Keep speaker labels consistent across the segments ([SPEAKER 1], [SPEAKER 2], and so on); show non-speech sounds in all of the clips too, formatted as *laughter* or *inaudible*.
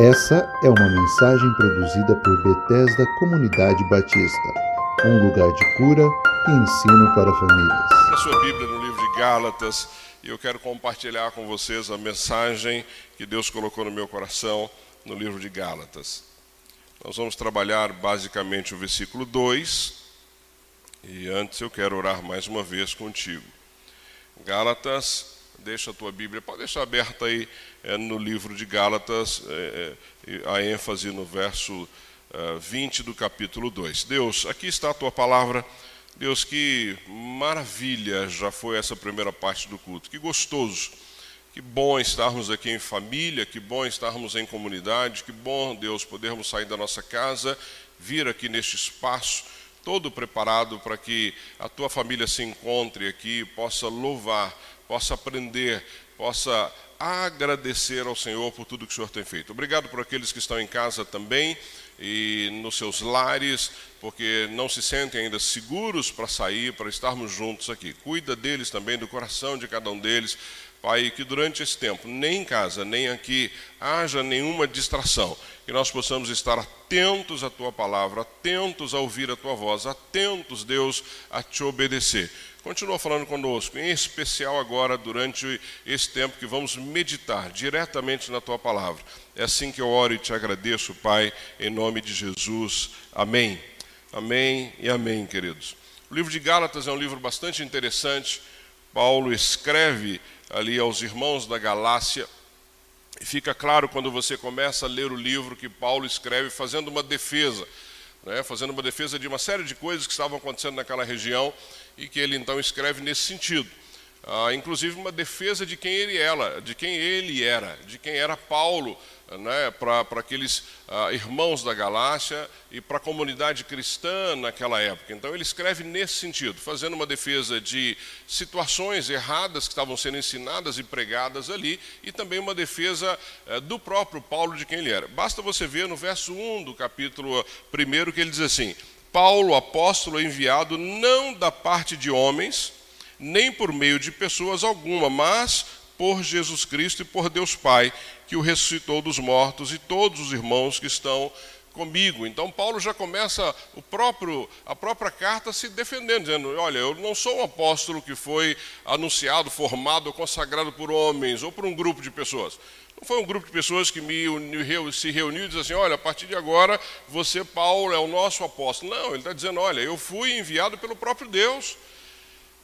[SPEAKER 1] Essa é uma mensagem produzida por Bethesda Comunidade Batista, um lugar de cura e ensino para famílias.
[SPEAKER 2] A sua Bíblia no livro de Gálatas, e eu quero compartilhar com vocês a mensagem que Deus colocou no meu coração no livro de Gálatas. Nós vamos trabalhar basicamente o versículo 2, e antes eu quero orar mais uma vez contigo. Gálatas deixa a tua Bíblia, pode deixar aberta aí é, no livro de Gálatas, é, é, a ênfase no verso 20 do capítulo 2. Deus, aqui está a tua palavra. Deus, que maravilha já foi essa primeira parte do culto, que gostoso. Que bom estarmos aqui em família, que bom estarmos em comunidade, que bom, Deus, podermos sair da nossa casa, vir aqui neste espaço, todo preparado para que a tua família se encontre aqui, possa louvar, possa aprender, possa agradecer ao Senhor por tudo que o Senhor tem feito. Obrigado por aqueles que estão em casa também e nos seus lares, porque não se sentem ainda seguros para sair, para estarmos juntos aqui. Cuida deles também, do coração de cada um deles. Pai, que durante esse tempo, nem em casa, nem aqui, haja nenhuma distração, que nós possamos estar atentos à tua palavra, atentos a ouvir a tua voz, atentos, Deus, a te obedecer. Continua falando conosco, em especial agora durante esse tempo que vamos meditar diretamente na tua palavra. É assim que eu oro e te agradeço, Pai, em nome de Jesus. Amém. Amém e amém, queridos. O livro de Gálatas é um livro bastante interessante. Paulo escreve ali aos irmãos da Galácia. E fica claro quando você começa a ler o livro que Paulo escreve fazendo uma defesa, né, fazendo uma defesa de uma série de coisas que estavam acontecendo naquela região e que ele então escreve nesse sentido. Ah, inclusive uma defesa de quem ele era, de quem ele era, de quem era Paulo, né, para aqueles ah, irmãos da Galácia e para a comunidade cristã naquela época. Então ele escreve nesse sentido, fazendo uma defesa de situações erradas que estavam sendo ensinadas e pregadas ali, e também uma defesa eh, do próprio Paulo de quem ele era. Basta você ver no verso 1 do capítulo 1 que ele diz assim: Paulo, apóstolo enviado não da parte de homens, nem por meio de pessoas alguma, mas por Jesus Cristo e por Deus Pai, que o ressuscitou dos mortos e todos os irmãos que estão comigo. Então Paulo já começa o próprio, a própria carta se defendendo, dizendo: olha, eu não sou um apóstolo que foi anunciado, formado, consagrado por homens ou por um grupo de pessoas. Não foi um grupo de pessoas que me se reuniu e disse assim: olha, a partir de agora você, Paulo, é o nosso apóstolo. Não, ele está dizendo: olha, eu fui enviado pelo próprio Deus.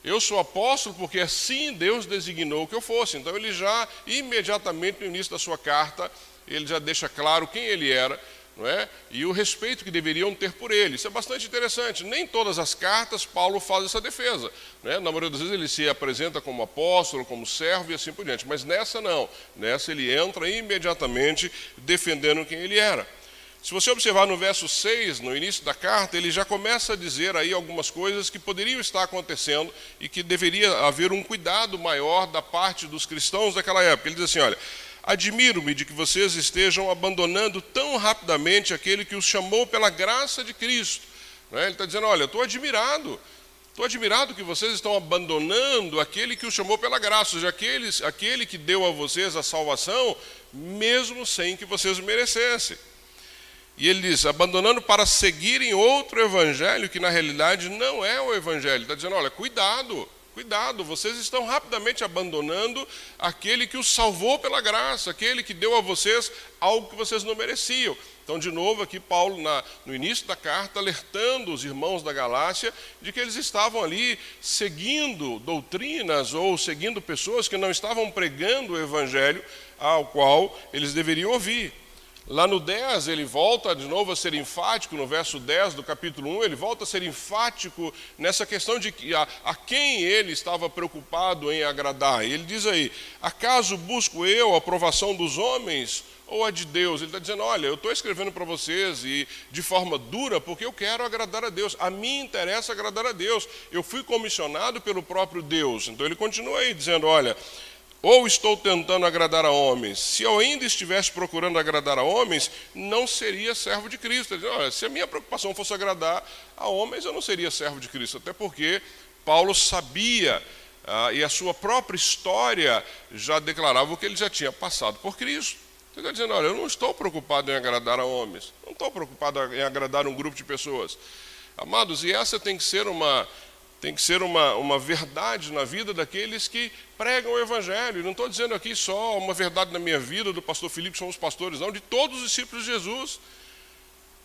[SPEAKER 2] Eu sou apóstolo porque assim Deus designou que eu fosse. Então ele já, imediatamente no início da sua carta, ele já deixa claro quem ele era não é? e o respeito que deveriam ter por ele. Isso é bastante interessante. Nem todas as cartas Paulo faz essa defesa. Né? Na maioria das vezes ele se apresenta como apóstolo, como servo e assim por diante. Mas nessa não. Nessa ele entra imediatamente defendendo quem ele era. Se você observar no verso 6, no início da carta, ele já começa a dizer aí algumas coisas que poderiam estar acontecendo e que deveria haver um cuidado maior da parte dos cristãos daquela época. Ele diz assim: olha, Admiro-me de que vocês estejam abandonando tão rapidamente aquele que os chamou pela graça de Cristo. Né? Ele está dizendo: olha, estou admirado. Estou admirado que vocês estão abandonando aquele que os chamou pela graça, ou seja, aqueles, aquele que deu a vocês a salvação, mesmo sem que vocês merecessem. E ele diz: abandonando para seguirem outro evangelho, que na realidade não é o evangelho. Está dizendo: olha, cuidado, Cuidado, vocês estão rapidamente abandonando aquele que os salvou pela graça, aquele que deu a vocês algo que vocês não mereciam. Então, de novo, aqui Paulo, na, no início da carta, alertando os irmãos da Galácia de que eles estavam ali seguindo doutrinas ou seguindo pessoas que não estavam pregando o evangelho ao qual eles deveriam ouvir. Lá no 10, ele volta de novo a ser enfático, no verso 10 do capítulo 1, ele volta a ser enfático nessa questão de a, a quem ele estava preocupado em agradar. Ele diz aí: Acaso busco eu a aprovação dos homens ou a de Deus? Ele está dizendo: Olha, eu estou escrevendo para vocês e de forma dura porque eu quero agradar a Deus. A mim interessa agradar a Deus. Eu fui comissionado pelo próprio Deus. Então ele continua aí dizendo: Olha ou estou tentando agradar a homens? Se eu ainda estivesse procurando agradar a homens, não seria servo de Cristo. Olha, se a minha preocupação fosse agradar a homens, eu não seria servo de Cristo. Até porque Paulo sabia, ah, e a sua própria história já declarava que ele já tinha passado por Cristo. Ele está dizendo: olha, eu não estou preocupado em agradar a homens, não estou preocupado em agradar um grupo de pessoas. Amados, e essa tem que ser uma, tem que ser uma, uma verdade na vida daqueles que pregam o Evangelho. Não estou dizendo aqui só uma verdade na minha vida, do pastor Felipe, somos pastores, não, de todos os discípulos de Jesus.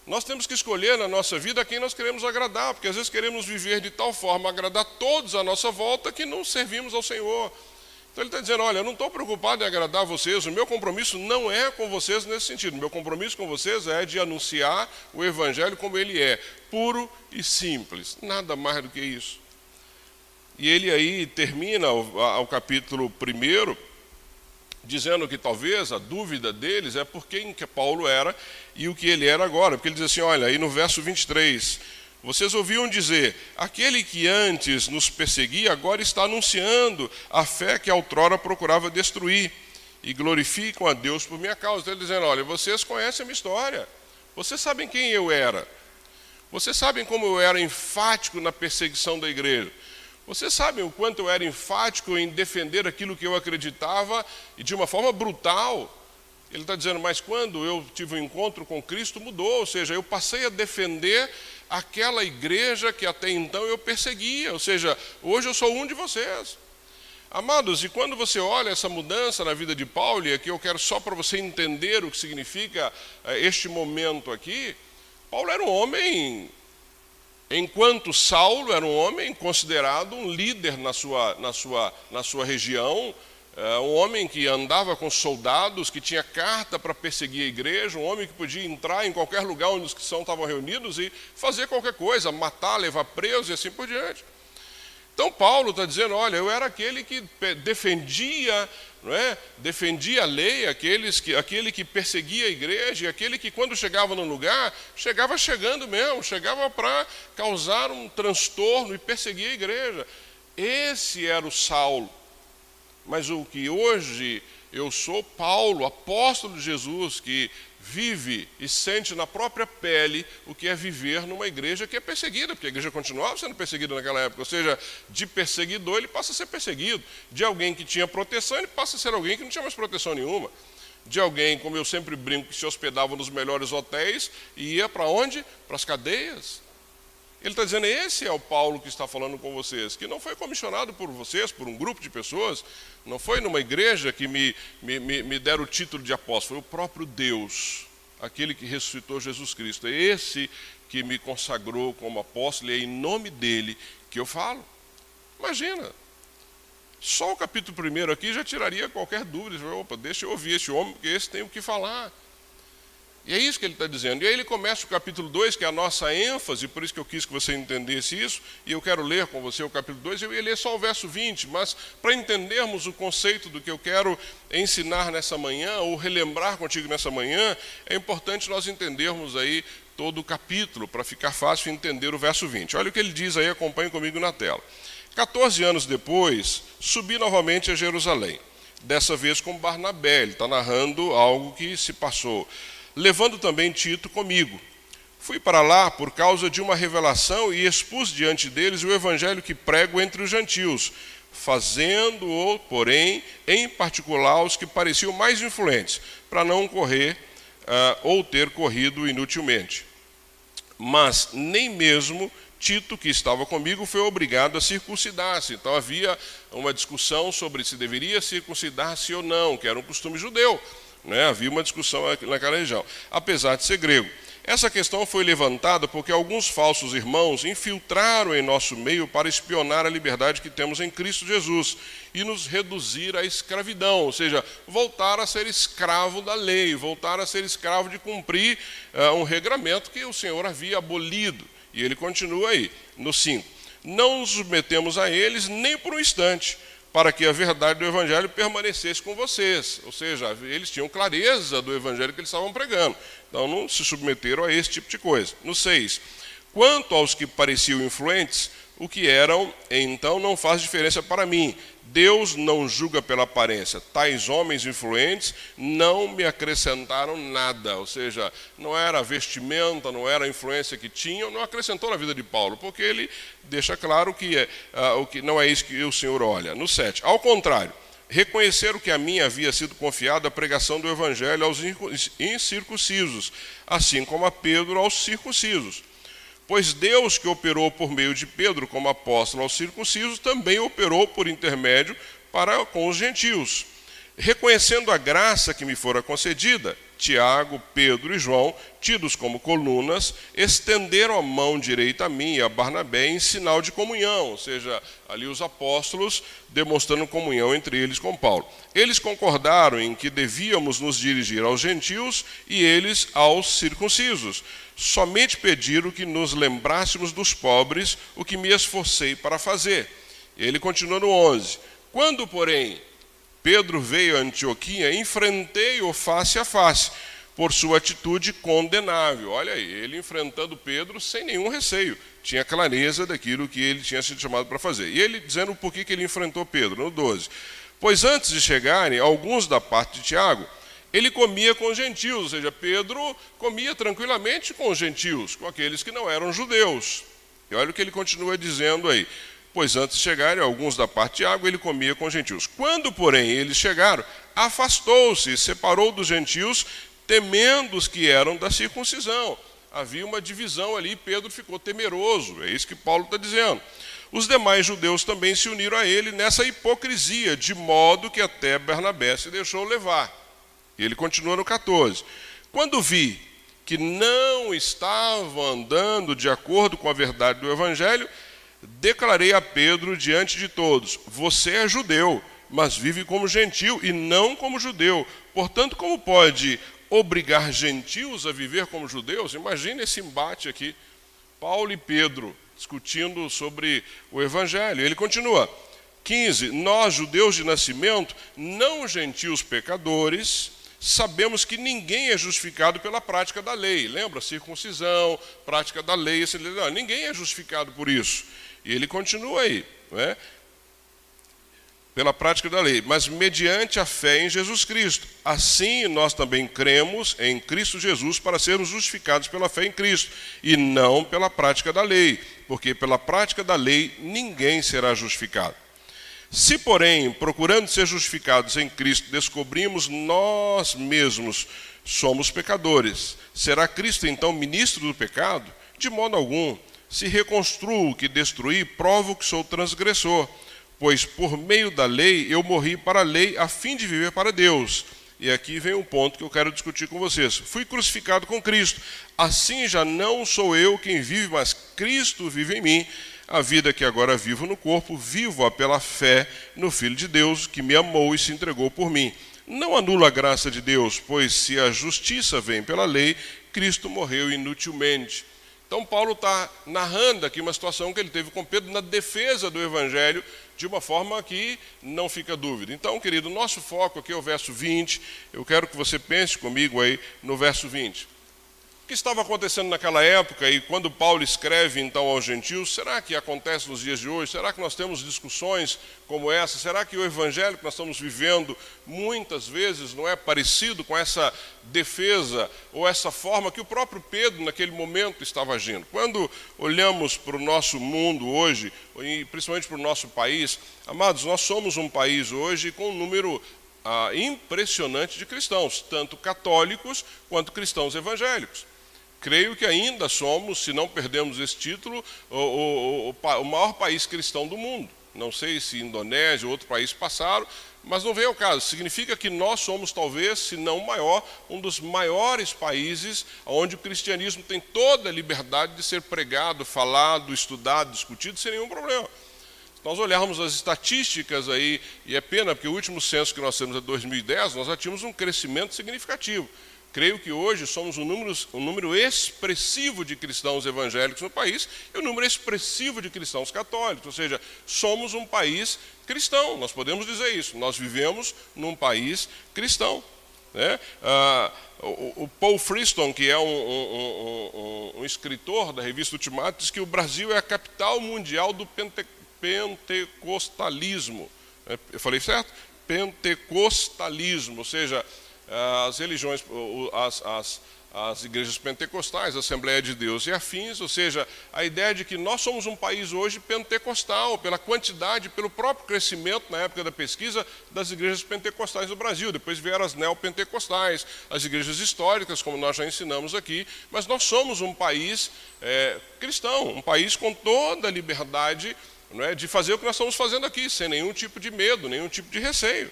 [SPEAKER 2] Nós temos que escolher na nossa vida a quem nós queremos agradar, porque às vezes queremos viver de tal forma, agradar todos à nossa volta, que não servimos ao Senhor. Então ele está dizendo: olha, eu não estou preocupado em agradar vocês, o meu compromisso não é com vocês nesse sentido. O meu compromisso com vocês é de anunciar o Evangelho como ele é, puro e simples, nada mais do que isso. E ele aí termina o, capítulo primeiro dizendo que talvez a dúvida deles é por quem que Paulo era e o que ele era agora. Porque ele diz assim: olha, aí no verso 23. Vocês ouviam dizer: aquele que antes nos perseguia, agora está anunciando a fé que outrora procurava destruir, e glorificam a Deus por minha causa. Então, ele dizendo: olha, vocês conhecem a minha história, vocês sabem quem eu era, vocês sabem como eu era enfático na perseguição da igreja, vocês sabem o quanto eu era enfático em defender aquilo que eu acreditava e de uma forma brutal. Ele está dizendo, mas quando eu tive um encontro com Cristo, mudou, ou seja, eu passei a defender aquela igreja que até então eu perseguia, ou seja, hoje eu sou um de vocês. Amados, e quando você olha essa mudança na vida de Paulo, e aqui eu quero só para você entender o que significa eh, este momento aqui, Paulo era um homem, enquanto Saulo era um homem considerado um líder na sua, na sua, na sua região, é, um homem que andava com soldados, que tinha carta para perseguir a igreja, um homem que podia entrar em qualquer lugar onde os cristãos estavam reunidos e fazer qualquer coisa, matar, levar preso e assim por diante. Então Paulo está dizendo, olha, eu era aquele que defendia, não é? defendia a lei, aqueles que, aquele que perseguia a igreja, e aquele que quando chegava num lugar, chegava chegando mesmo, chegava para causar um transtorno e perseguir a igreja. Esse era o Saulo. Mas o que hoje eu sou Paulo, apóstolo de Jesus, que vive e sente na própria pele o que é viver numa igreja que é perseguida, porque a igreja continuava sendo perseguida naquela época, ou seja, de perseguidor ele passa a ser perseguido, de alguém que tinha proteção ele passa a ser alguém que não tinha mais proteção nenhuma, de alguém, como eu sempre brinco, que se hospedava nos melhores hotéis e ia para onde? Para as cadeias. Ele está dizendo, esse é o Paulo que está falando com vocês, que não foi comissionado por vocês, por um grupo de pessoas, não foi numa igreja que me, me, me deram o título de apóstolo, foi o próprio Deus, aquele que ressuscitou Jesus Cristo. É esse que me consagrou como apóstolo e é em nome dele que eu falo. Imagina, só o capítulo primeiro aqui já tiraria qualquer dúvida. Opa, deixa eu ouvir esse homem, porque esse tem o que falar. E é isso que ele está dizendo. E aí ele começa o capítulo 2, que é a nossa ênfase, por isso que eu quis que você entendesse isso, e eu quero ler com você o capítulo 2. Eu ia ler só o verso 20, mas para entendermos o conceito do que eu quero ensinar nessa manhã, ou relembrar contigo nessa manhã, é importante nós entendermos aí todo o capítulo, para ficar fácil entender o verso 20. Olha o que ele diz aí, acompanhe comigo na tela. 14 anos depois, subi novamente a Jerusalém, dessa vez com Barnabé, ele está narrando algo que se passou levando também Tito comigo. Fui para lá por causa de uma revelação e expus diante deles o evangelho que prego entre os gentios, fazendo-o, porém, em particular os que pareciam mais influentes, para não correr uh, ou ter corrido inutilmente. Mas nem mesmo Tito, que estava comigo, foi obrigado a circuncidar-se. Então havia uma discussão sobre se deveria circuncidar-se ou não, que era um costume judeu. Né? Havia uma discussão naquela região, apesar de ser grego. Essa questão foi levantada porque alguns falsos irmãos infiltraram em nosso meio para espionar a liberdade que temos em Cristo Jesus e nos reduzir à escravidão, ou seja, voltar a ser escravo da lei, voltar a ser escravo de cumprir uh, um regramento que o Senhor havia abolido. E ele continua aí, no 5. Não nos submetemos a eles nem por um instante para que a verdade do Evangelho permanecesse com vocês. Ou seja, eles tinham clareza do Evangelho que eles estavam pregando. Então não se submeteram a esse tipo de coisa. No 6. Quanto aos que pareciam influentes, o que eram, então não faz diferença para mim. Deus não julga pela aparência. Tais homens influentes não me acrescentaram nada. Ou seja, não era a vestimenta, não era a influência que tinham, não acrescentou na vida de Paulo, porque ele deixa claro que, é, uh, o que não é isso que o Senhor olha. No 7. Ao contrário, reconheceram que a mim havia sido confiada a pregação do evangelho aos incircuncisos, assim como a Pedro aos circuncisos. Pois Deus, que operou por meio de Pedro como apóstolo aos circuncisos, também operou por intermédio para com os gentios. Reconhecendo a graça que me fora concedida, Tiago, Pedro e João, tidos como colunas, estenderam a mão direita a mim e a Barnabé em sinal de comunhão, ou seja, ali os apóstolos demonstrando comunhão entre eles com Paulo. Eles concordaram em que devíamos nos dirigir aos gentios e eles aos circuncisos. Somente pediram que nos lembrássemos dos pobres, o que me esforcei para fazer. Ele continua no 11. Quando, porém, Pedro veio a Antioquia, enfrentei-o face a face, por sua atitude condenável. Olha aí, ele enfrentando Pedro sem nenhum receio, tinha clareza daquilo que ele tinha sido chamado para fazer. E ele dizendo por que ele enfrentou Pedro, no 12. Pois antes de chegarem, alguns da parte de Tiago, ele comia com os gentios, ou seja, Pedro comia tranquilamente com os gentios, com aqueles que não eram judeus. E olha o que ele continua dizendo aí pois antes de chegarem alguns da parte de água, ele comia com os gentios. Quando, porém, eles chegaram, afastou-se separou dos gentios, temendo os que eram da circuncisão. Havia uma divisão ali, Pedro ficou temeroso, é isso que Paulo está dizendo. Os demais judeus também se uniram a ele nessa hipocrisia, de modo que até Bernabé se deixou levar. E ele continua no 14. Quando vi que não estavam andando de acordo com a verdade do evangelho, declarei a Pedro diante de todos: Você é judeu, mas vive como gentil e não como judeu. Portanto, como pode obrigar gentios a viver como judeus? Imagine esse embate aqui. Paulo e Pedro discutindo sobre o evangelho. Ele continua: 15. Nós, judeus de nascimento, não gentios pecadores, sabemos que ninguém é justificado pela prática da lei. Lembra? Circuncisão, prática da lei. Ninguém é justificado por isso. E ele continua aí, é? pela prática da lei, mas mediante a fé em Jesus Cristo. Assim nós também cremos em Cristo Jesus para sermos justificados pela fé em Cristo e não pela prática da lei, porque pela prática da lei ninguém será justificado. Se, porém, procurando ser justificados em Cristo, descobrimos nós mesmos somos pecadores, será Cristo então ministro do pecado? De modo algum. Se reconstruo o que destruí, provo que sou transgressor, pois por meio da lei eu morri para a lei a fim de viver para Deus. E aqui vem um ponto que eu quero discutir com vocês. Fui crucificado com Cristo. Assim já não sou eu quem vive, mas Cristo vive em mim. A vida que agora vivo no corpo, vivo-a pela fé no Filho de Deus, que me amou e se entregou por mim. Não anula a graça de Deus, pois se a justiça vem pela lei, Cristo morreu inutilmente. Então, Paulo está narrando aqui uma situação que ele teve com Pedro na defesa do Evangelho, de uma forma que não fica dúvida. Então, querido, nosso foco aqui é o verso 20. Eu quero que você pense comigo aí no verso 20 que estava acontecendo naquela época e quando Paulo escreve então aos gentios, será que acontece nos dias de hoje? Será que nós temos discussões como essa? Será que o evangelho que nós estamos vivendo muitas vezes não é parecido com essa defesa ou essa forma que o próprio Pedro naquele momento estava agindo? Quando olhamos para o nosso mundo hoje, e principalmente para o nosso país, amados, nós somos um país hoje com um número ah, impressionante de cristãos, tanto católicos quanto cristãos evangélicos. Creio que ainda somos, se não perdemos esse título, o, o, o, o maior país cristão do mundo. Não sei se Indonésia ou outro país passaram, mas não veio ao caso. Significa que nós somos, talvez, se não o maior, um dos maiores países onde o cristianismo tem toda a liberdade de ser pregado, falado, estudado, discutido, sem nenhum problema. Se nós olharmos as estatísticas aí, e é pena, porque o último censo que nós temos é 2010, nós já tínhamos um crescimento significativo. Creio que hoje somos um número, um número expressivo de cristãos evangélicos no país e um número expressivo de cristãos católicos, ou seja, somos um país cristão, nós podemos dizer isso, nós vivemos num país cristão. Né? Ah, o, o, Paul Friston, que é um, um, um, escritor da revista Ultimato, diz que o Brasil é a capital mundial do pente, pentecostalismo. É, eu falei certo? Pentecostalismo, ou seja, as religiões, as, as, as igrejas pentecostais, a Assembleia de Deus e afins, ou seja, a ideia de que nós somos um país hoje pentecostal, pela quantidade, pelo próprio crescimento na época da pesquisa das igrejas pentecostais no Brasil. Depois vieram as neopentecostais, as igrejas históricas, como nós já ensinamos aqui, mas nós somos um país é, cristão, um país com toda a liberdade é, de fazer o que nós estamos fazendo aqui, sem nenhum tipo de medo, nenhum tipo de receio.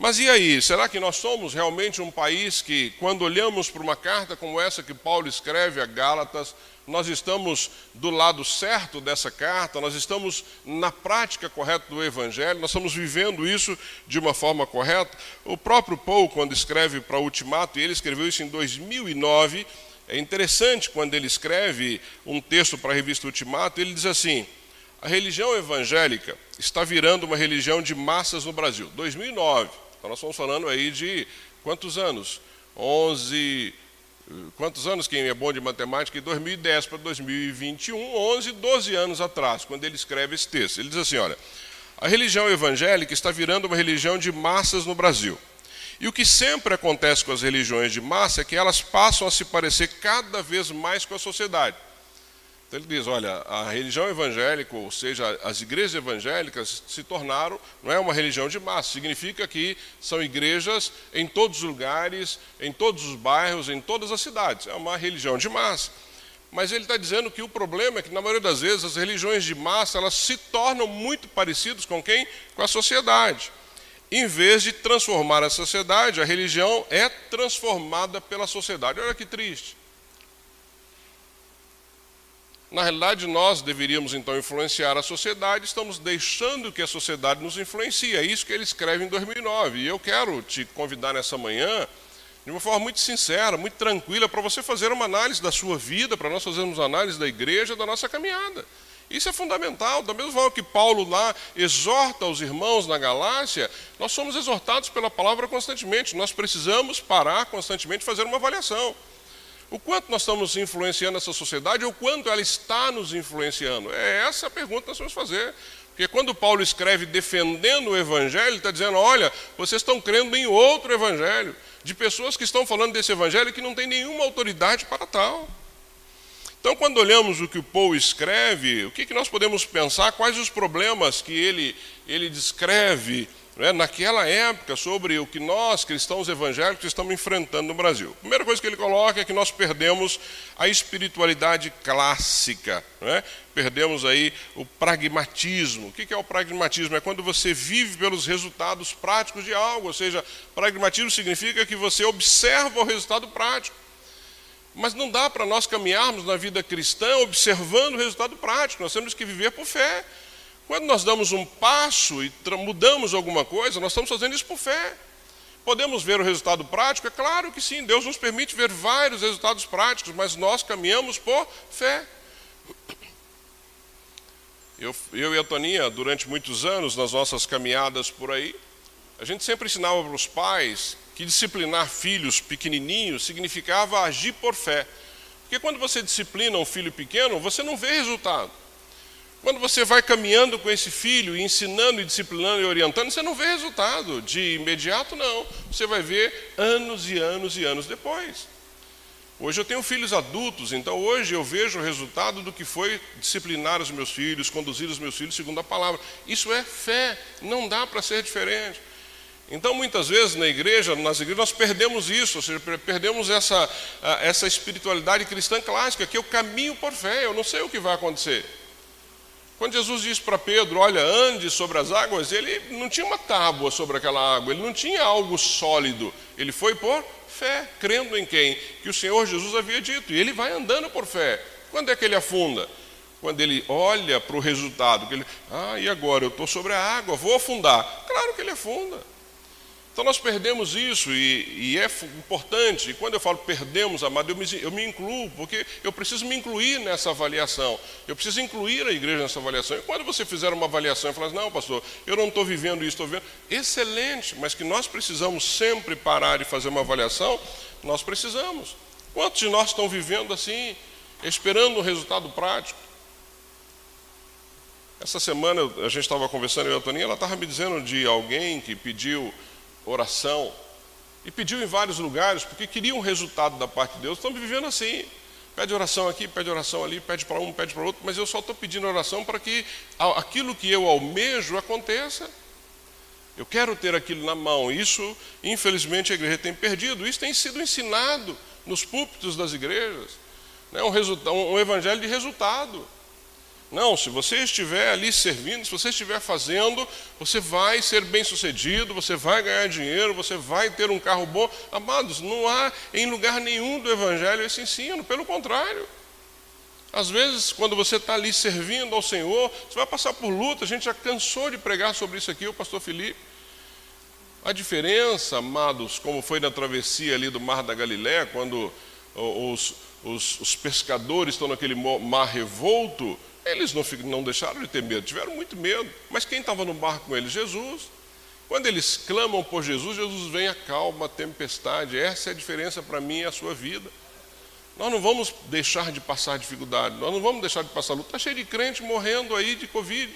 [SPEAKER 2] Mas e aí? Será que nós somos realmente um país que, quando olhamos para uma carta como essa que Paulo escreve a Gálatas, nós estamos do lado certo dessa carta, nós estamos na prática correta do Evangelho, nós estamos vivendo isso de uma forma correta? O próprio Paulo, quando escreve para Ultimato, e ele escreveu isso em 2009, é interessante quando ele escreve um texto para a revista Ultimato, ele diz assim: a religião evangélica está virando uma religião de massas no Brasil. 2009. Então nós estamos falando aí de quantos anos? 11, quantos anos quem é bom de matemática? De 2010 para 2021, 11, 12 anos atrás, quando ele escreve esse texto. Ele diz assim, olha, a religião evangélica está virando uma religião de massas no Brasil. E o que sempre acontece com as religiões de massa é que elas passam a se parecer cada vez mais com a sociedade. Então ele diz, olha, a religião evangélica, ou seja, as igrejas evangélicas se tornaram, não é uma religião de massa, significa que são igrejas em todos os lugares, em todos os bairros, em todas as cidades. É uma religião de massa. Mas ele está dizendo que o problema é que, na maioria das vezes, as religiões de massa elas se tornam muito parecidas com quem? Com a sociedade. Em vez de transformar a sociedade, a religião é transformada pela sociedade. Olha que triste. Na realidade, nós deveríamos então influenciar a sociedade, estamos deixando que a sociedade nos influencie. É isso que ele escreve em 2009. E eu quero te convidar nessa manhã, de uma forma muito sincera, muito tranquila, para você fazer uma análise da sua vida, para nós fazermos análise da igreja, da nossa caminhada. Isso é fundamental. Da mesma forma que Paulo lá exorta os irmãos na Galácia, nós somos exortados pela palavra constantemente. Nós precisamos parar constantemente e fazer uma avaliação. O quanto nós estamos influenciando essa sociedade ou quanto ela está nos influenciando? É essa a pergunta que nós vamos fazer. Porque quando Paulo escreve defendendo o evangelho, ele está dizendo: olha, vocês estão crendo em outro evangelho, de pessoas que estão falando desse evangelho que não tem nenhuma autoridade para tal. Então, quando olhamos o que o Paulo escreve, o que, que nós podemos pensar? Quais os problemas que ele, ele descreve né, naquela época sobre o que nós, cristãos evangélicos, estamos enfrentando no Brasil. A primeira coisa que ele coloca é que nós perdemos a espiritualidade clássica, né? perdemos aí o pragmatismo. O que é o pragmatismo? É quando você vive pelos resultados práticos de algo, ou seja, pragmatismo significa que você observa o resultado prático. Mas não dá para nós caminharmos na vida cristã observando o resultado prático, nós temos que viver por fé. Quando nós damos um passo e mudamos alguma coisa, nós estamos fazendo isso por fé. Podemos ver o resultado prático? É claro que sim, Deus nos permite ver vários resultados práticos, mas nós caminhamos por fé. Eu, eu e a Toninha, durante muitos anos, nas nossas caminhadas por aí, a gente sempre ensinava para os pais que disciplinar filhos pequenininhos significava agir por fé. Porque quando você disciplina um filho pequeno, você não vê resultado. Quando você vai caminhando com esse filho, ensinando e disciplinando e orientando, você não vê resultado de imediato, não. Você vai ver anos e anos e anos depois. Hoje eu tenho filhos adultos, então hoje eu vejo o resultado do que foi disciplinar os meus filhos, conduzir os meus filhos segundo a palavra. Isso é fé, não dá para ser diferente. Então, muitas vezes na igreja, nas igrejas, nós perdemos isso, ou seja, perdemos essa, essa espiritualidade cristã clássica, que eu caminho por fé, eu não sei o que vai acontecer. Quando Jesus disse para Pedro, olha, ande sobre as águas, ele não tinha uma tábua sobre aquela água, ele não tinha algo sólido, ele foi por fé, crendo em quem? Que o Senhor Jesus havia dito, e ele vai andando por fé. Quando é que ele afunda? Quando ele olha para o resultado, que ele, ah, e agora eu estou sobre a água, vou afundar. Claro que ele afunda. Então nós perdemos isso e, e, é importante, e quando eu falo perdemos, amado, eu me, eu me, incluo, porque eu preciso me incluir nessa avaliação, eu preciso incluir a igreja nessa avaliação. E quando você fizer uma avaliação e falar, não, pastor, eu não estou vivendo isso, estou vivendo, excelente, mas que nós precisamos sempre parar e fazer uma avaliação, nós precisamos. Quantos de nós estão vivendo assim, esperando um resultado prático? Essa semana a gente estava conversando, eu e a Toninha, ela estava me dizendo de alguém que pediu oração. E pediu em vários lugares, porque queria um resultado da parte de Deus. Estamos vivendo assim. Pede oração aqui, pede oração ali, pede para um, pede para outro, mas eu só estou pedindo oração para que aquilo que eu almejo aconteça. Eu quero ter aquilo na mão. Isso, infelizmente, a igreja tem perdido. Isso tem sido ensinado nos púlpitos das igrejas. Né? Um, um evangelho de resultado. Não, se você estiver ali servindo, se você estiver fazendo, você vai ser bem sucedido, você vai ganhar dinheiro, você vai ter um carro bom. Amados, não há em lugar nenhum do Evangelho esse ensino, pelo contrário. Às vezes, quando você está ali servindo ao Senhor, você vai passar por luta. A gente já cansou de pregar sobre isso aqui, o pastor Felipe. A diferença, amados, como foi na travessia ali do Mar da Galiléia, quando os, os, os pescadores estão naquele mar revolto, eles não, não deixaram de ter medo, tiveram muito medo. Mas quem estava no barco com eles? Jesus. Quando eles clamam por Jesus, Jesus vem acalma a tempestade. Essa é a diferença para mim e a sua vida. Nós não vamos deixar de passar dificuldade, nós não vamos deixar de passar luta. Está cheio de crente morrendo aí de Covid.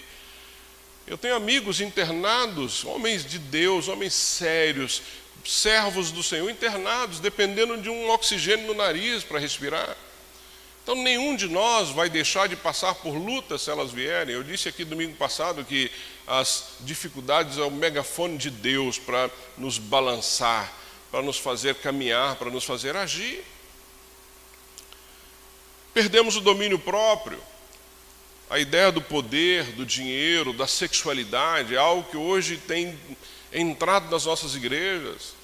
[SPEAKER 2] Eu tenho amigos internados, homens de Deus, homens sérios, servos do Senhor, internados, dependendo de um oxigênio no nariz para respirar. Então, nenhum de nós vai deixar de passar por lutas se elas vierem. Eu disse aqui domingo passado que as dificuldades é o megafone de Deus para nos balançar, para nos fazer caminhar, para nos fazer agir. Perdemos o domínio próprio. A ideia do poder, do dinheiro, da sexualidade é algo que hoje tem entrado nas nossas igrejas.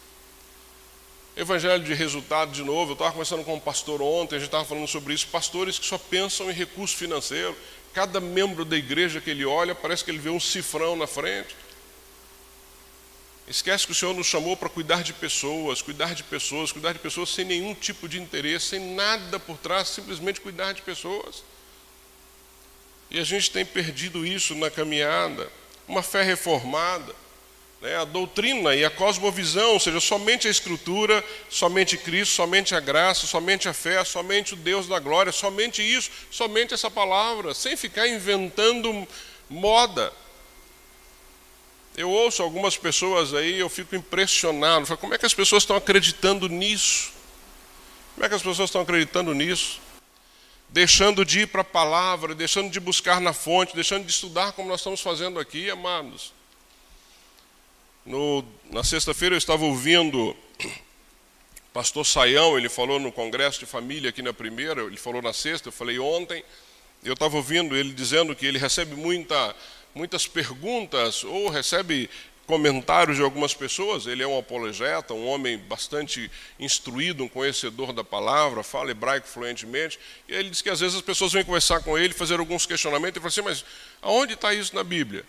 [SPEAKER 2] Evangelho de resultado, de novo, eu estava conversando com um pastor ontem, a gente estava falando sobre isso, pastores que só pensam em recurso financeiro. Cada membro da igreja que ele olha, parece que ele vê um cifrão na frente. Esquece que o Senhor nos chamou para cuidar de pessoas, cuidar de pessoas, cuidar de pessoas sem nenhum tipo de interesse, sem nada por trás, simplesmente cuidar de pessoas. E a gente tem perdido isso na caminhada. Uma fé reformada né, a doutrina e a cosmovisão, ou seja, somente a Escritura, somente Cristo, somente a graça, somente a fé, somente o Deus da glória, somente isso, somente essa palavra, sem ficar inventando moda. Eu ouço algumas pessoas aí, eu fico impressionado. Falo, como é que as pessoas estão acreditando nisso? Como é que as pessoas estão acreditando nisso? Deixando de ir para a palavra, deixando de buscar na fonte, deixando de estudar como nós estamos fazendo aqui, amados. No, na sexta-feira eu estava ouvindo pastor Saião, ele falou no congresso de família aqui na primeira, ele falou na sexta, eu falei ontem, eu estava ouvindo ele dizendo que ele recebe muita, muitas perguntas ou recebe comentários de algumas pessoas. Ele é um apologeta, um homem bastante instruído, um conhecedor da palavra, fala hebraico fluentemente. E ele diz que às vezes as pessoas vêm conversar com ele, fazer alguns questionamentos e falam assim: mas aonde está isso na Bíblia?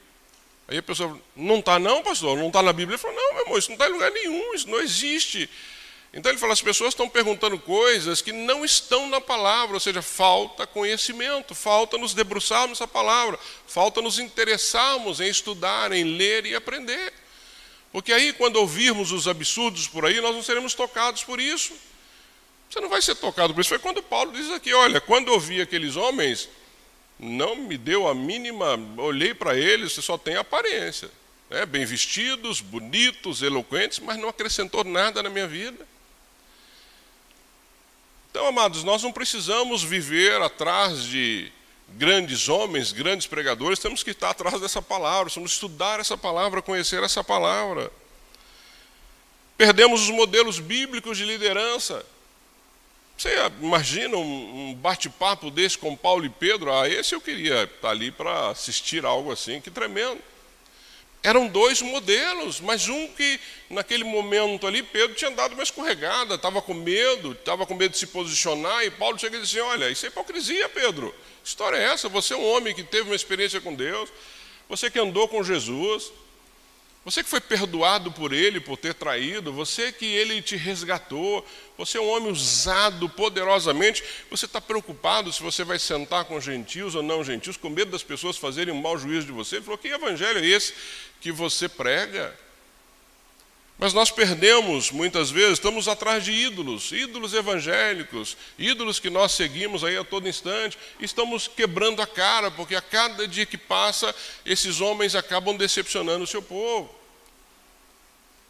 [SPEAKER 2] Aí a pessoa, não está não, pastor? Não está na Bíblia? Ele falou, não, meu irmão, isso não está em lugar nenhum, isso não existe. Então ele fala, as pessoas estão perguntando coisas que não estão na palavra, ou seja, falta conhecimento, falta nos debruçarmos a palavra, falta nos interessarmos em estudar, em ler e aprender. Porque aí, quando ouvirmos os absurdos por aí, nós não seremos tocados por isso. Você não vai ser tocado por isso. Foi quando Paulo diz aqui: olha, quando eu vi aqueles homens, não me deu a mínima. Olhei para eles, você só tem aparência. Né? Bem vestidos, bonitos, eloquentes, mas não acrescentou nada na minha vida. Então, amados, nós não precisamos viver atrás de grandes homens, grandes pregadores, temos que estar atrás dessa palavra, que estudar essa palavra, conhecer essa palavra. Perdemos os modelos bíblicos de liderança. Você imagina um bate-papo desse com Paulo e Pedro? Ah, esse eu queria estar ali para assistir algo assim, que tremendo. Eram dois modelos, mas um que naquele momento ali Pedro tinha dado uma escorregada, estava com medo, estava com medo de se posicionar, e Paulo chega e diz assim: Olha, isso é hipocrisia, Pedro. Que história é essa? Você é um homem que teve uma experiência com Deus, você que andou com Jesus, você que foi perdoado por ele por ter traído, você que ele te resgatou, você é um homem usado poderosamente, você está preocupado se você vai sentar com gentios ou não gentios, com medo das pessoas fazerem um mau juízo de você. Ele falou: que evangelho é esse que você prega? Mas nós perdemos, muitas vezes, estamos atrás de ídolos, ídolos evangélicos, ídolos que nós seguimos aí a todo instante, e estamos quebrando a cara, porque a cada dia que passa, esses homens acabam decepcionando o seu povo.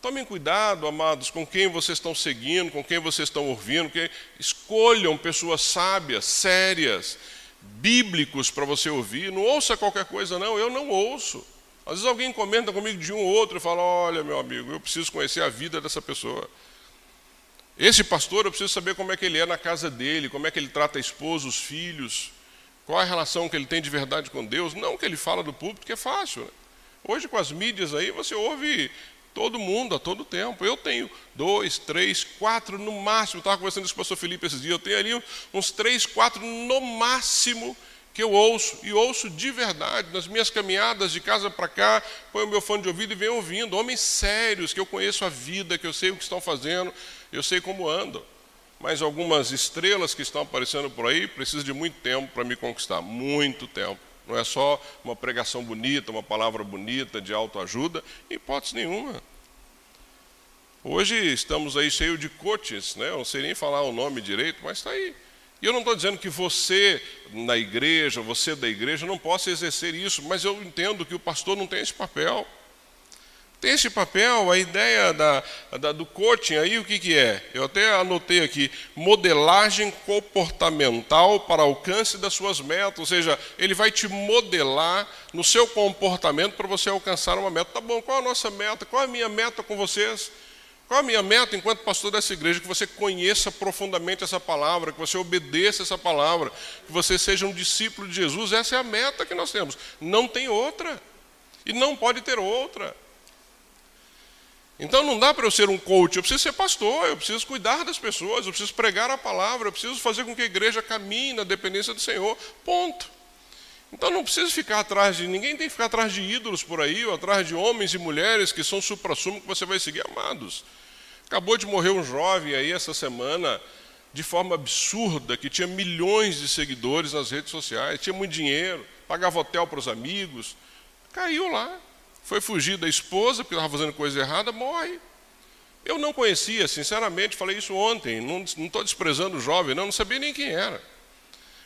[SPEAKER 2] Tomem cuidado, amados, com quem vocês estão seguindo, com quem vocês estão ouvindo. Que escolham pessoas sábias, sérias, bíblicos para você ouvir. Não ouça qualquer coisa, não. Eu não ouço. Às vezes alguém comenta comigo de um ou outro e fala: Olha, meu amigo, eu preciso conhecer a vida dessa pessoa. Esse pastor, eu preciso saber como é que ele é na casa dele, como é que ele trata a esposa, os filhos, qual a relação que ele tem de verdade com Deus. Não que ele fala do público, que é fácil. Né? Hoje, com as mídias aí, você ouve Todo mundo, a todo tempo. Eu tenho dois, três, quatro no máximo. Estava conversando com o pastor Felipe esses dias. Eu tenho ali uns três, quatro no máximo que eu ouço. E ouço de verdade. Nas minhas caminhadas de casa para cá, põe o meu fone de ouvido e venho ouvindo. Homens sérios, que eu conheço a vida, que eu sei o que estão fazendo, eu sei como andam. Mas algumas estrelas que estão aparecendo por aí precisam de muito tempo para me conquistar. Muito tempo. Não é só uma pregação bonita, uma palavra bonita de autoajuda, em hipótese nenhuma. Hoje estamos aí cheio de coaches, né? Eu não sei nem falar o nome direito, mas está aí. E eu não estou dizendo que você na igreja, você da igreja, não possa exercer isso, mas eu entendo que o pastor não tem esse papel. Tem esse papel, a ideia da, da, do coaching aí, o que, que é? Eu até anotei aqui, modelagem comportamental para alcance das suas metas, ou seja, ele vai te modelar no seu comportamento para você alcançar uma meta. Tá bom, qual a nossa meta? Qual a minha meta com vocês? Qual a minha meta enquanto pastor dessa igreja? Que você conheça profundamente essa palavra, que você obedeça essa palavra, que você seja um discípulo de Jesus. Essa é a meta que nós temos. Não tem outra. E não pode ter outra. Então não dá para eu ser um coach, eu preciso ser pastor, eu preciso cuidar das pessoas, eu preciso pregar a palavra, eu preciso fazer com que a igreja caminhe na dependência do Senhor. Ponto. Então não preciso ficar atrás de ninguém, tem que ficar atrás de ídolos por aí, ou atrás de homens e mulheres que são supra-sumo que você vai seguir amados. Acabou de morrer um jovem aí essa semana, de forma absurda, que tinha milhões de seguidores nas redes sociais, tinha muito dinheiro, pagava hotel para os amigos, caiu lá foi fugir da esposa, porque estava fazendo coisa errada, morre. Eu não conhecia, sinceramente, falei isso ontem, não estou desprezando o jovem, não, não sabia nem quem era.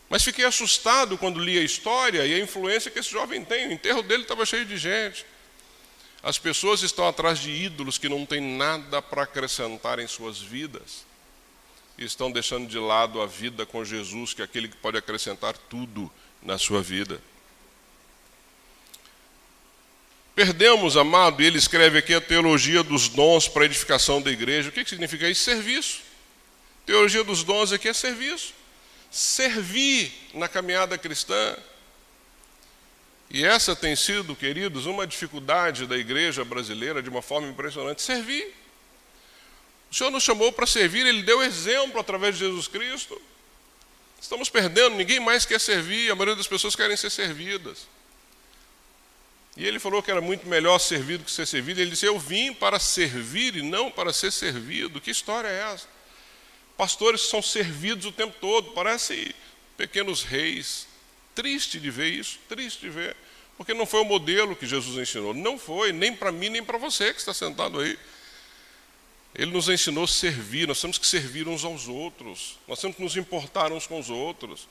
[SPEAKER 2] Mas fiquei assustado quando li a história e a influência que esse jovem tem. O enterro dele estava cheio de gente. As pessoas estão atrás de ídolos que não têm nada para acrescentar em suas vidas. Estão deixando de lado a vida com Jesus, que é aquele que pode acrescentar tudo na sua vida. Perdemos, amado, e ele escreve aqui a teologia dos dons para a edificação da igreja. O que significa isso? Serviço. Teologia dos dons aqui é serviço. Servir na caminhada cristã. E essa tem sido, queridos, uma dificuldade da igreja brasileira de uma forma impressionante: servir. O Senhor nos chamou para servir, Ele deu exemplo através de Jesus Cristo. Estamos perdendo, ninguém mais quer servir, a maioria das pessoas querem ser servidas. E ele falou que era muito melhor servir do que ser servido. Ele disse: Eu vim para servir e não para ser servido. Que história é essa? Pastores são servidos o tempo todo, parecem pequenos reis. Triste de ver isso, triste de ver. Porque não foi o modelo que Jesus ensinou. Não foi, nem para mim, nem para você que está sentado aí. Ele nos ensinou a servir, nós temos que servir uns aos outros, nós temos que nos importar uns com os outros.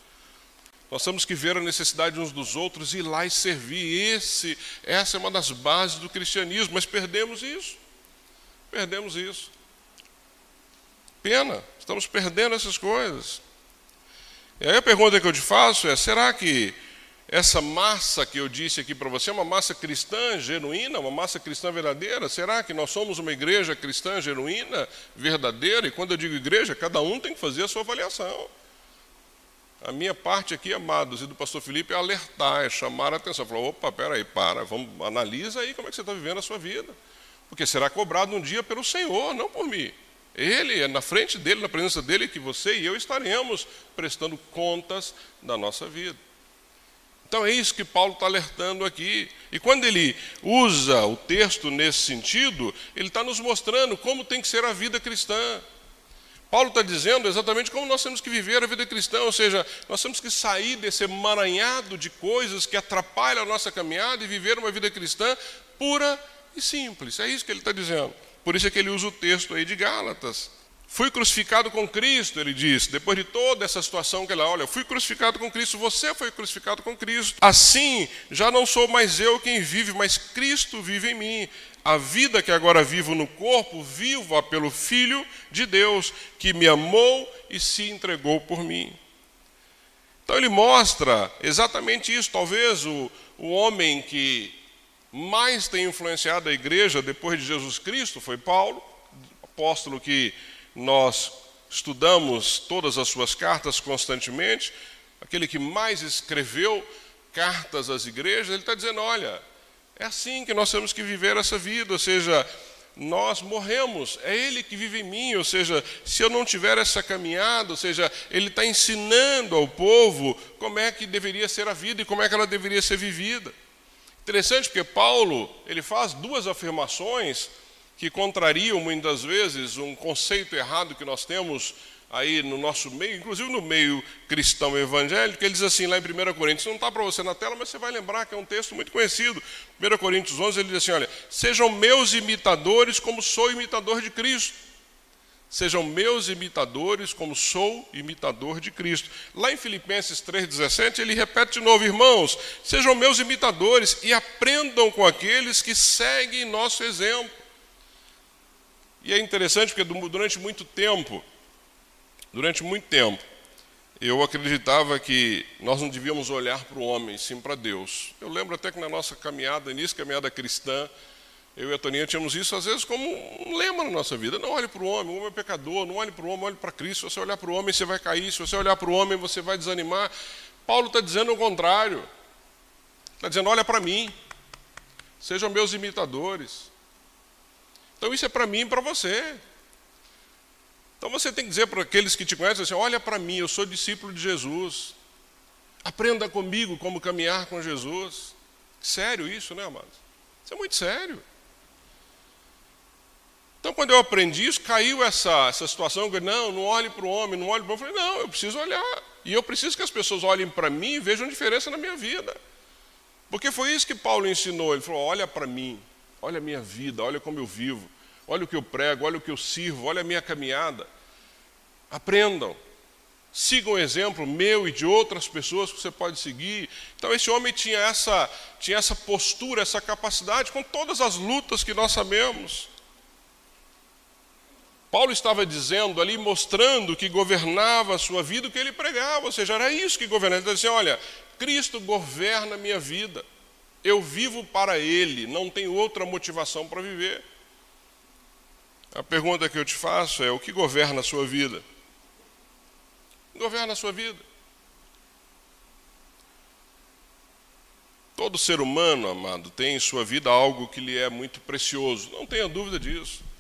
[SPEAKER 2] Nós temos que ver a necessidade uns dos outros e ir lá e servir. Esse, essa é uma das bases do cristianismo, mas perdemos isso. Perdemos isso. Pena, estamos perdendo essas coisas. E aí a pergunta que eu te faço é: será que essa massa que eu disse aqui para você é uma massa cristã genuína, uma massa cristã verdadeira? Será que nós somos uma igreja cristã genuína, verdadeira? E quando eu digo igreja, cada um tem que fazer a sua avaliação. A minha parte aqui, amados, e do pastor Felipe é alertar, é chamar a atenção. Falar, opa, peraí, para, vamos, analisa aí como é que você está vivendo a sua vida. Porque será cobrado um dia pelo Senhor, não por mim. Ele, é na frente dele, na presença dele, que você e eu estaremos prestando contas da nossa vida. Então é isso que Paulo está alertando aqui. E quando ele usa o texto nesse sentido, ele está nos mostrando como tem que ser a vida cristã. Paulo está dizendo exatamente como nós temos que viver a vida cristã, ou seja, nós temos que sair desse emaranhado de coisas que atrapalham a nossa caminhada e viver uma vida cristã pura e simples. É isso que ele está dizendo. Por isso é que ele usa o texto aí de Gálatas. Fui crucificado com Cristo, ele diz, depois de toda essa situação que ele olha, fui crucificado com Cristo, você foi crucificado com Cristo. Assim, já não sou mais eu quem vive, mas Cristo vive em mim. a vida que agora vivo no corpo, vivo pelo Filho de Deus, que me amou e se entregou por mim. Então ele mostra exatamente isso. Talvez o, o homem que mais tem influenciado a igreja depois de Jesus Cristo foi Paulo, apóstolo que nós estudamos todas as suas cartas constantemente, aquele que mais escreveu cartas às igrejas, ele está dizendo: olha, é assim que nós temos que viver essa vida, ou seja, nós morremos, é Ele que vive em mim, ou seja, se eu não tiver essa caminhada, ou seja, Ele está ensinando ao povo como é que deveria ser a vida e como é que ela deveria ser vivida. Interessante porque Paulo, ele faz duas afirmações que contrariam muitas vezes um conceito errado que nós temos aí no nosso meio, inclusive no meio cristão evangélico, ele diz assim lá em 1 Coríntios, não está para você na tela, mas você vai lembrar que é um texto muito conhecido. 1 Coríntios 11, ele diz assim, olha, sejam meus imitadores como sou imitador de Cristo. Sejam meus imitadores como sou imitador de Cristo. Lá em Filipenses 3,17, ele repete de novo, irmãos, sejam meus imitadores e aprendam com aqueles que seguem nosso exemplo. E é interessante porque durante muito tempo, Durante muito tempo, eu acreditava que nós não devíamos olhar para o homem, sim para Deus. Eu lembro até que na nossa caminhada, início caminhada cristã, eu e a Toninha tínhamos isso às vezes como um lema na nossa vida. Não olhe para o homem, o homem é pecador, não olhe para o homem, olhe para Cristo. Se você olhar para o homem, você vai cair. Se você olhar para o homem, você vai desanimar. Paulo está dizendo o contrário. Está dizendo, olha para mim. Sejam meus imitadores. Então isso é para mim e para você. Então você tem que dizer para aqueles que te conhecem assim: olha para mim, eu sou discípulo de Jesus. Aprenda comigo como caminhar com Jesus. Sério isso, né, amados? Isso é muito sério. Então, quando eu aprendi isso, caiu essa, essa situação que, não, não olhe para o homem, não olhe para o homem. Eu falei, não, eu preciso olhar. E eu preciso que as pessoas olhem para mim e vejam diferença na minha vida. Porque foi isso que Paulo ensinou. Ele falou: olha para mim, olha a minha vida, olha como eu vivo. Olha o que eu prego, olha o que eu sirvo, olha a minha caminhada. Aprendam. Sigam o exemplo meu e de outras pessoas que você pode seguir. Então, esse homem tinha essa, tinha essa postura, essa capacidade, com todas as lutas que nós sabemos. Paulo estava dizendo ali, mostrando que governava a sua vida, o que ele pregava, ou seja, era isso que governava. Ele dizia assim: olha, Cristo governa a minha vida, eu vivo para Ele, não tenho outra motivação para viver. A pergunta que eu te faço é: o que governa a sua vida? Governa a sua vida. Todo ser humano, amado, tem em sua vida algo que lhe é muito precioso, não tenha dúvida disso.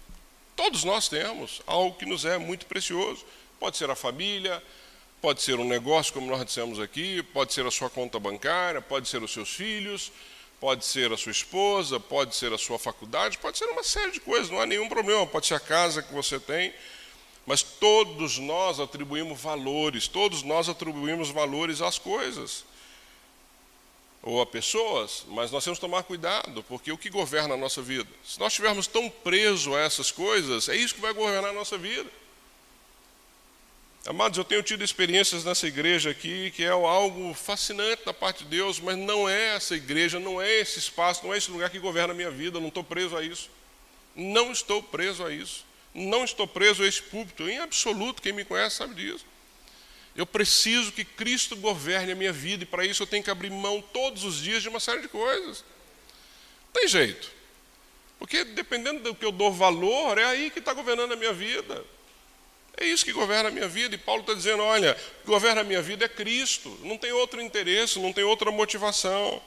[SPEAKER 2] Todos nós temos algo que nos é muito precioso. Pode ser a família, pode ser um negócio, como nós dissemos aqui, pode ser a sua conta bancária, pode ser os seus filhos, pode ser a sua esposa, pode ser a sua faculdade, pode ser uma série de coisas, não há nenhum problema, pode ser a casa que você tem, mas todos nós atribuímos valores, todos nós atribuímos valores às coisas ou a pessoas, mas nós temos que tomar cuidado, porque o que governa a nossa vida? Se nós estivermos tão presos a essas coisas, é isso que vai governar a nossa vida. Amados, eu tenho tido experiências nessa igreja aqui que é algo fascinante da parte de Deus, mas não é essa igreja, não é esse espaço, não é esse lugar que governa a minha vida, não estou preso a isso. Não estou preso a isso. Não estou preso a esse púlpito, em absoluto, quem me conhece sabe disso. Eu preciso que Cristo governe a minha vida e para isso eu tenho que abrir mão todos os dias de uma série de coisas. Tem jeito. Porque dependendo do que eu dou valor, é aí que está governando a minha vida. É isso que governa a minha vida. E Paulo está dizendo: olha, o que governa a minha vida é Cristo. Não tem outro interesse, não tem outra motivação.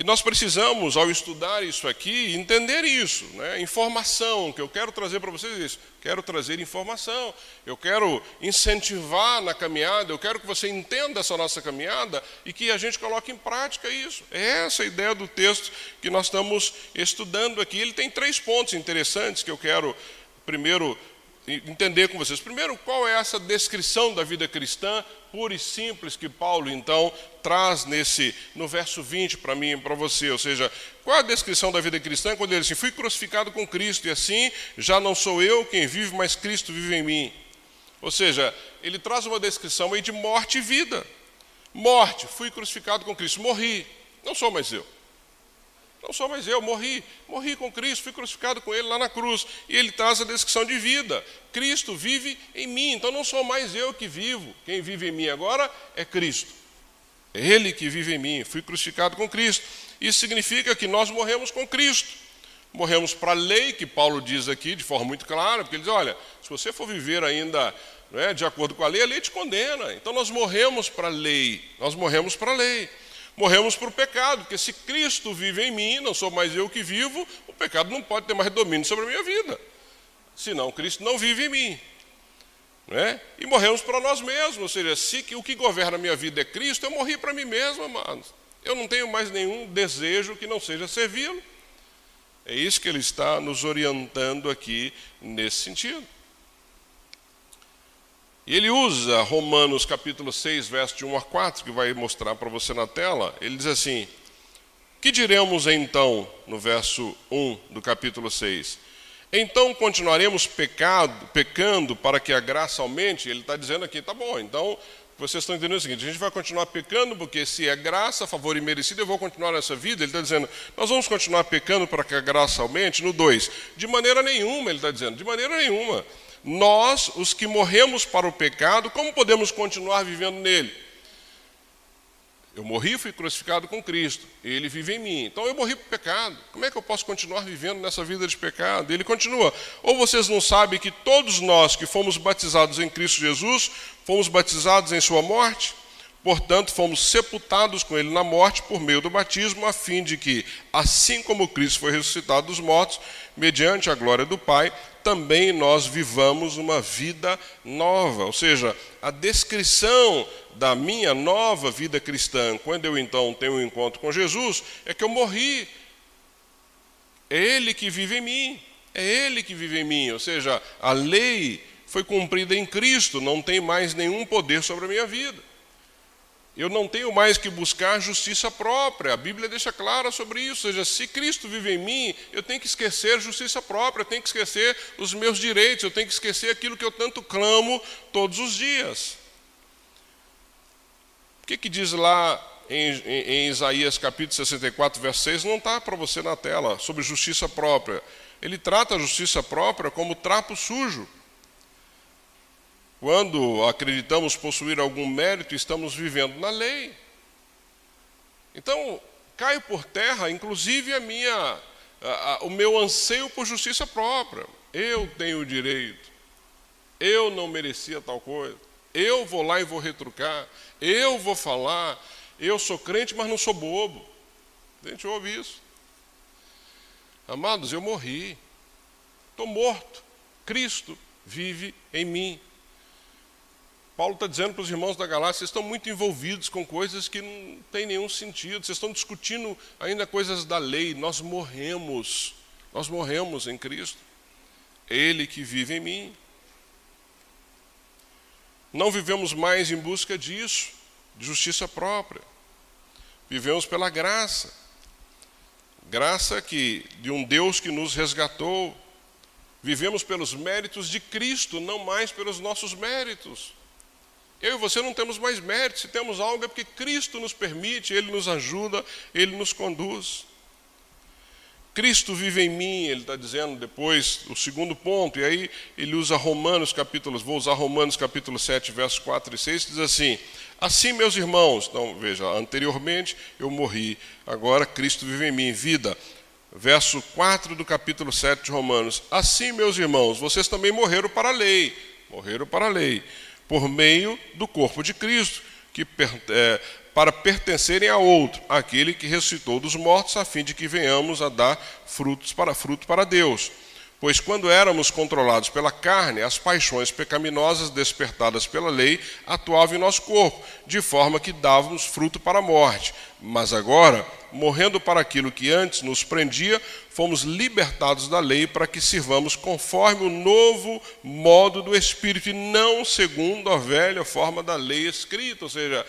[SPEAKER 2] E nós precisamos, ao estudar isso aqui, entender isso, né? informação, que eu quero trazer para vocês isso. Quero trazer informação, eu quero incentivar na caminhada, eu quero que você entenda essa nossa caminhada e que a gente coloque em prática isso. É essa a ideia do texto que nós estamos estudando aqui. Ele tem três pontos interessantes que eu quero primeiro entender com vocês. Primeiro, qual é essa descrição da vida cristã pura e simples que Paulo então traz nesse no verso 20 para mim e para você, ou seja, qual é a descrição da vida cristã quando ele diz assim: "Fui crucificado com Cristo e assim já não sou eu quem vive, mas Cristo vive em mim". Ou seja, ele traz uma descrição aí de morte e vida. Morte, fui crucificado com Cristo, morri, não sou mais eu. Não sou mais eu, morri. Morri com Cristo, fui crucificado com Ele lá na cruz. E Ele traz a descrição de vida. Cristo vive em mim, então não sou mais eu que vivo. Quem vive em mim agora é Cristo. É Ele que vive em mim. Fui crucificado com Cristo. Isso significa que nós morremos com Cristo. Morremos para a lei, que Paulo diz aqui de forma muito clara, porque ele diz: olha, se você for viver ainda é, de acordo com a lei, a lei te condena. Então nós morremos para a lei. Nós morremos para a lei morremos para o pecado, porque se Cristo vive em mim, não sou mais eu que vivo, o pecado não pode ter mais domínio sobre a minha vida. Senão Cristo não vive em mim. Né? E morremos para nós mesmos, ou seja, se o que governa a minha vida é Cristo, eu morri para mim mesmo, amados. Eu não tenho mais nenhum desejo que não seja servi-lo. É isso que ele está nos orientando aqui nesse sentido. E ele usa Romanos capítulo 6, verso de 1 a 4, que vai mostrar para você na tela. Ele diz assim: Que diremos então, no verso 1 do capítulo 6? Então continuaremos pecado, pecando para que a graça aumente? Ele está dizendo aqui, tá bom, então vocês estão entendendo o seguinte: a gente vai continuar pecando, porque se é graça, favor e merecido, eu vou continuar nessa vida. Ele está dizendo, nós vamos continuar pecando para que a graça aumente? No 2, de maneira nenhuma, ele está dizendo, de maneira nenhuma nós, os que morremos para o pecado, como podemos continuar vivendo nele? Eu morri, fui crucificado com Cristo, ele vive em mim. Então eu morri para o pecado. Como é que eu posso continuar vivendo nessa vida de pecado? Ele continua. Ou vocês não sabem que todos nós que fomos batizados em Cristo Jesus, fomos batizados em Sua morte? Portanto, fomos sepultados com ele na morte por meio do batismo, a fim de que, assim como Cristo foi ressuscitado dos mortos, mediante a glória do Pai, também nós vivamos uma vida nova. Ou seja, a descrição da minha nova vida cristã, quando eu então tenho um encontro com Jesus, é que eu morri. É Ele que vive em mim. É Ele que vive em mim. Ou seja, a lei foi cumprida em Cristo, não tem mais nenhum poder sobre a minha vida. Eu não tenho mais que buscar justiça própria. A Bíblia deixa clara sobre isso. Ou seja, se Cristo vive em mim, eu tenho que esquecer justiça própria, eu tenho que esquecer os meus direitos, eu tenho que esquecer aquilo que eu tanto clamo todos os dias. O que, que diz lá em, em, em Isaías capítulo 64, verso 6? Não está para você na tela, sobre justiça própria. Ele trata a justiça própria como trapo sujo. Quando acreditamos possuir algum mérito, estamos vivendo na lei. Então, cai por terra, inclusive, a minha, a, a, o meu anseio por justiça própria. Eu tenho o direito. Eu não merecia tal coisa. Eu vou lá e vou retrucar. Eu vou falar. Eu sou crente, mas não sou bobo. A gente ouve isso. Amados, eu morri. Estou morto. Cristo vive em mim. Paulo está dizendo para os irmãos da Galácia, vocês estão muito envolvidos com coisas que não têm nenhum sentido, vocês estão discutindo ainda coisas da lei, nós morremos, nós morremos em Cristo, Ele que vive em mim. Não vivemos mais em busca disso, de justiça própria, vivemos pela graça, graça que, de um Deus que nos resgatou, vivemos pelos méritos de Cristo, não mais pelos nossos méritos. Eu e você não temos mais mérito, se temos algo é porque Cristo nos permite, Ele nos ajuda, Ele nos conduz. Cristo vive em mim, ele está dizendo depois, o segundo ponto, e aí ele usa Romanos capítulo, vou usar Romanos capítulo 7, versos 4 e 6, diz assim, assim meus irmãos, então veja, anteriormente eu morri, agora Cristo vive em mim, vida, verso 4 do capítulo 7 de Romanos, assim meus irmãos, vocês também morreram para a lei, morreram para a lei, por meio do corpo de Cristo, que, é, para pertencerem a outro, aquele que ressuscitou dos mortos, a fim de que venhamos a dar frutos para fruto para Deus. Pois quando éramos controlados pela carne, as paixões pecaminosas despertadas pela lei atuavam em nosso corpo, de forma que dávamos fruto para a morte. Mas agora, morrendo para aquilo que antes nos prendia, fomos libertados da lei para que sirvamos conforme o novo modo do Espírito e não segundo a velha forma da lei escrita. Ou seja,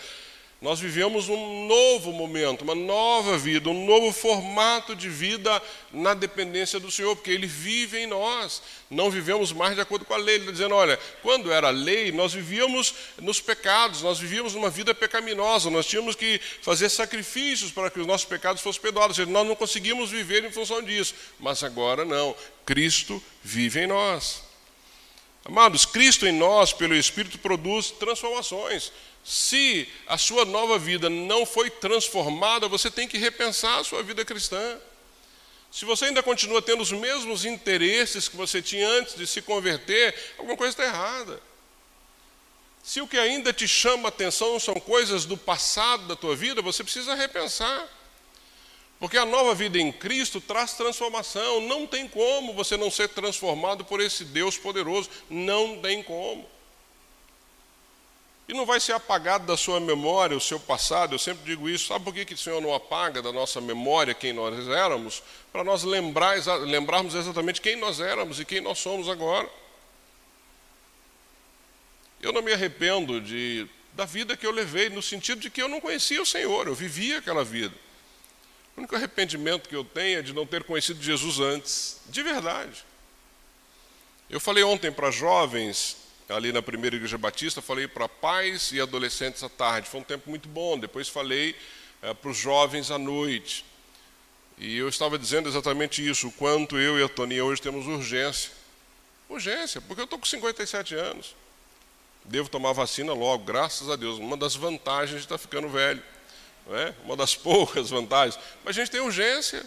[SPEAKER 2] Nós vivemos um novo momento, uma nova vida, um novo formato de vida na dependência do Senhor, porque Ele vive em nós. Não vivemos mais de acordo com a lei. Ele está dizendo: olha, quando era lei, nós vivíamos nos pecados, nós vivíamos numa vida pecaminosa, nós tínhamos que fazer sacrifícios para que os nossos pecados fossem perdoados. Nós não conseguimos viver em função disso. Mas agora não. Cristo vive em nós. Amados, Cristo em nós, pelo Espírito, produz transformações. Se a sua nova vida não foi transformada, você tem que repensar a sua vida cristã. Se você ainda continua tendo os mesmos interesses que você tinha antes de se converter, alguma coisa está errada. Se o que ainda te chama atenção são coisas do passado da tua vida, você precisa repensar. Porque a nova vida em Cristo traz transformação. Não tem como você não ser transformado por esse Deus poderoso. Não tem como. E não vai ser apagado da sua memória o seu passado, eu sempre digo isso. Sabe por que, que o Senhor não apaga da nossa memória quem nós éramos? Para nós lembrar, lembrarmos exatamente quem nós éramos e quem nós somos agora. Eu não me arrependo de, da vida que eu levei, no sentido de que eu não conhecia o Senhor, eu vivia aquela vida. O único arrependimento que eu tenho é de não ter conhecido Jesus antes, de verdade. Eu falei ontem para jovens ali na primeira igreja batista, falei para pais e adolescentes à tarde. Foi um tempo muito bom. Depois falei é, para os jovens à noite. E eu estava dizendo exatamente isso, o quanto eu e a Toninha hoje temos urgência. Urgência, porque eu estou com 57 anos. Devo tomar vacina logo, graças a Deus. Uma das vantagens de estar ficando velho. Não é? Uma das *laughs* poucas vantagens. Mas a gente tem urgência.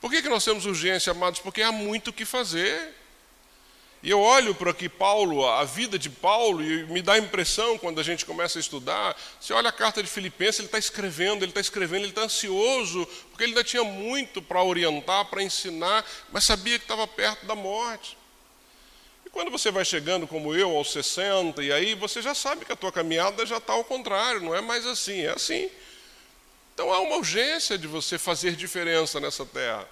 [SPEAKER 2] Por que, que nós temos urgência, amados? Porque há muito o que fazer. E eu olho para que Paulo, a vida de Paulo, e me dá a impressão, quando a gente começa a estudar, você olha a carta de Filipenses, ele está escrevendo, ele está escrevendo, ele está ansioso, porque ele ainda tinha muito para orientar, para ensinar, mas sabia que estava perto da morte. E quando você vai chegando, como eu, aos 60, e aí você já sabe que a tua caminhada já está ao contrário, não é mais assim, é assim. Então há uma urgência de você fazer diferença nessa terra.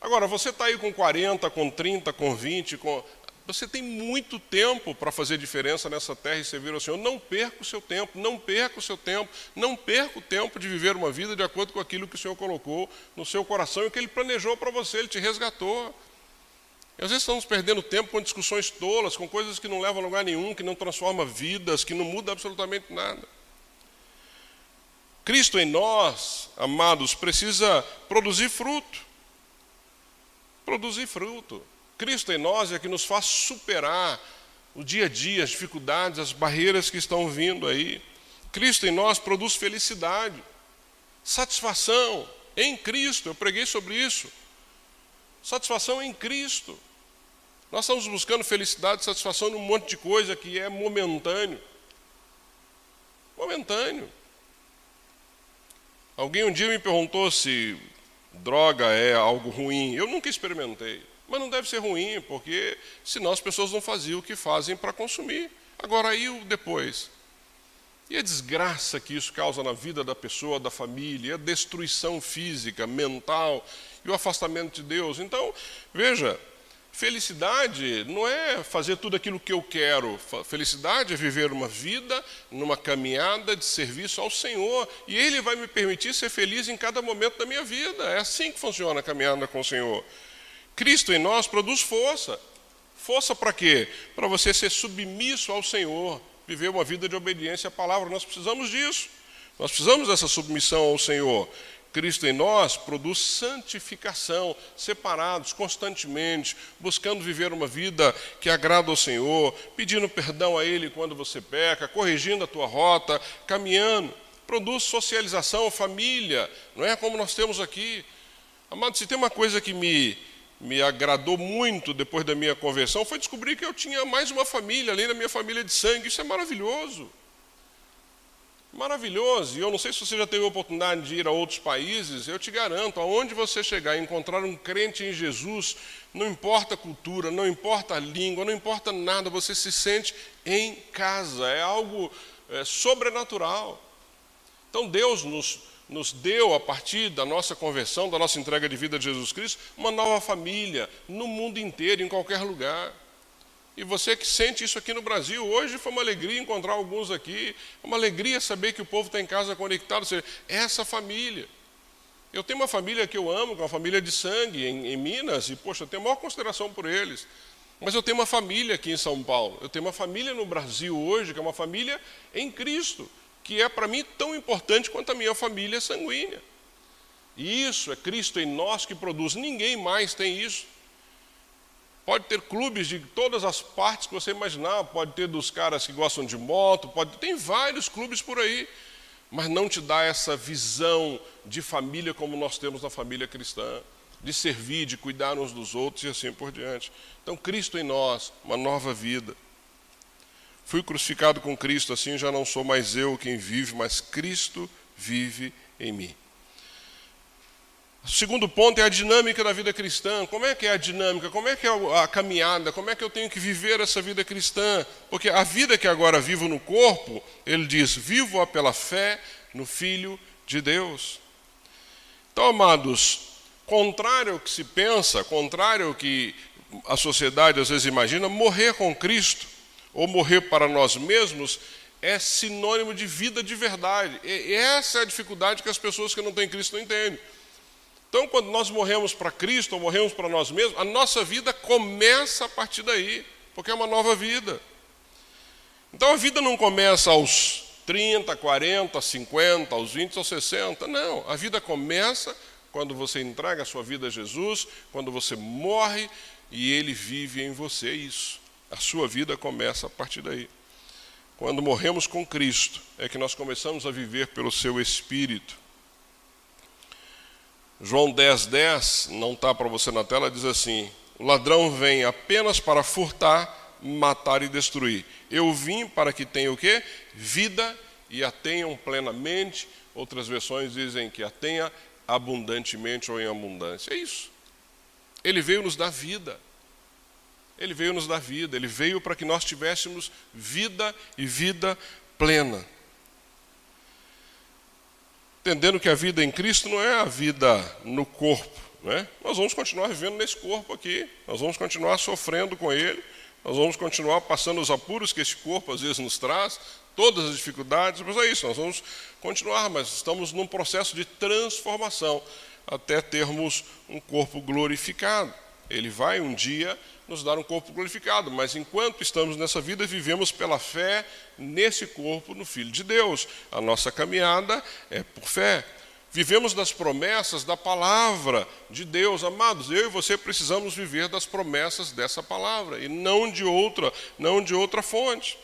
[SPEAKER 2] Agora, você está aí com 40, com 30, com 20, com... você tem muito tempo para fazer diferença nessa terra e servir ao Senhor. Não perca o seu tempo, não perca o seu tempo, não perca o tempo de viver uma vida de acordo com aquilo que o Senhor colocou no seu coração e o que Ele planejou para você, Ele te resgatou. E às vezes estamos perdendo tempo com discussões tolas, com coisas que não levam a lugar nenhum, que não transformam vidas, que não mudam absolutamente nada. Cristo em nós, amados, precisa produzir fruto produzir fruto. Cristo em nós é que nos faz superar o dia a dia, as dificuldades, as barreiras que estão vindo aí. Cristo em nós produz felicidade, satisfação em Cristo. Eu preguei sobre isso. Satisfação em Cristo. Nós estamos buscando felicidade, satisfação num monte de coisa que é momentâneo. Momentâneo. Alguém um dia me perguntou se droga é algo ruim. Eu nunca experimentei. Mas não deve ser ruim, porque senão as pessoas não faziam o que fazem para consumir. Agora, aí o depois? E a desgraça que isso causa na vida da pessoa, da família, a destruição física, mental e o afastamento de Deus. Então, veja, Felicidade não é fazer tudo aquilo que eu quero. Felicidade é viver uma vida numa caminhada de serviço ao Senhor. E Ele vai me permitir ser feliz em cada momento da minha vida. É assim que funciona a caminhada com o Senhor. Cristo em nós produz força. Força para quê? Para você ser submisso ao Senhor, viver uma vida de obediência à palavra. Nós precisamos disso. Nós precisamos dessa submissão ao Senhor. Cristo em nós produz santificação, separados constantemente, buscando viver uma vida que agrada ao Senhor, pedindo perdão a Ele quando você peca, corrigindo a tua rota, caminhando. Produz socialização, família, não é como nós temos aqui. Amado, se tem uma coisa que me, me agradou muito depois da minha conversão, foi descobrir que eu tinha mais uma família, além da minha família de sangue. Isso é maravilhoso. Maravilhoso, e eu não sei se você já teve a oportunidade de ir a outros países, eu te garanto, aonde você chegar e encontrar um crente em Jesus, não importa a cultura, não importa a língua, não importa nada, você se sente em casa, é algo é, sobrenatural. Então Deus nos, nos deu, a partir da nossa conversão, da nossa entrega de vida a Jesus Cristo, uma nova família, no mundo inteiro, em qualquer lugar. E você que sente isso aqui no Brasil, hoje foi uma alegria encontrar alguns aqui, uma alegria saber que o povo está em casa conectado, ou seja, essa família. Eu tenho uma família que eu amo, que é uma família de sangue em, em Minas, e poxa, eu tenho a maior consideração por eles. Mas eu tenho uma família aqui em São Paulo, eu tenho uma família no Brasil hoje, que é uma família em Cristo, que é para mim tão importante quanto a minha família sanguínea. E isso é Cristo em nós que produz, ninguém mais tem isso. Pode ter clubes de todas as partes que você imaginar, pode ter dos caras que gostam de moto, pode tem vários clubes por aí, mas não te dá essa visão de família como nós temos na família cristã de servir, de cuidar uns dos outros e assim por diante. Então, Cristo em nós, uma nova vida. Fui crucificado com Cristo, assim já não sou mais eu quem vive, mas Cristo vive em mim. O segundo ponto é a dinâmica da vida cristã. Como é que é a dinâmica? Como é que é a caminhada? Como é que eu tenho que viver essa vida cristã? Porque a vida que agora vivo no corpo, ele diz: vivo-a pela fé no Filho de Deus. Então, amados, Contrário ao que se pensa, contrário ao que a sociedade às vezes imagina, morrer com Cristo ou morrer para nós mesmos é sinônimo de vida de verdade. E essa é a dificuldade que as pessoas que não têm Cristo não entendem. Então, quando nós morremos para Cristo ou morremos para nós mesmos, a nossa vida começa a partir daí, porque é uma nova vida. Então, a vida não começa aos 30, 40, 50, aos 20, aos 60. Não, a vida começa quando você entrega a sua vida a Jesus, quando você morre e ele vive em você, isso. A sua vida começa a partir daí. Quando morremos com Cristo, é que nós começamos a viver pelo seu Espírito. João 10, 10, não está para você na tela, diz assim: O ladrão vem apenas para furtar, matar e destruir. Eu vim para que tenha o quê? Vida e a tenham plenamente. Outras versões dizem que a tenha abundantemente ou em abundância. É isso. Ele veio nos dar vida. Ele veio nos dar vida. Ele veio para que nós tivéssemos vida e vida plena. Entendendo que a vida em Cristo não é a vida no corpo. Né? Nós vamos continuar vivendo nesse corpo aqui. Nós vamos continuar sofrendo com ele. Nós vamos continuar passando os apuros que esse corpo às vezes nos traz, todas as dificuldades, mas é isso, nós vamos continuar, mas estamos num processo de transformação até termos um corpo glorificado. Ele vai um dia nos dar um corpo glorificado, mas enquanto estamos nessa vida, vivemos pela fé nesse corpo, no Filho de Deus. A nossa caminhada é por fé. Vivemos das promessas da palavra de Deus, amados. Eu e você precisamos viver das promessas dessa palavra e não de outra, não de outra fonte.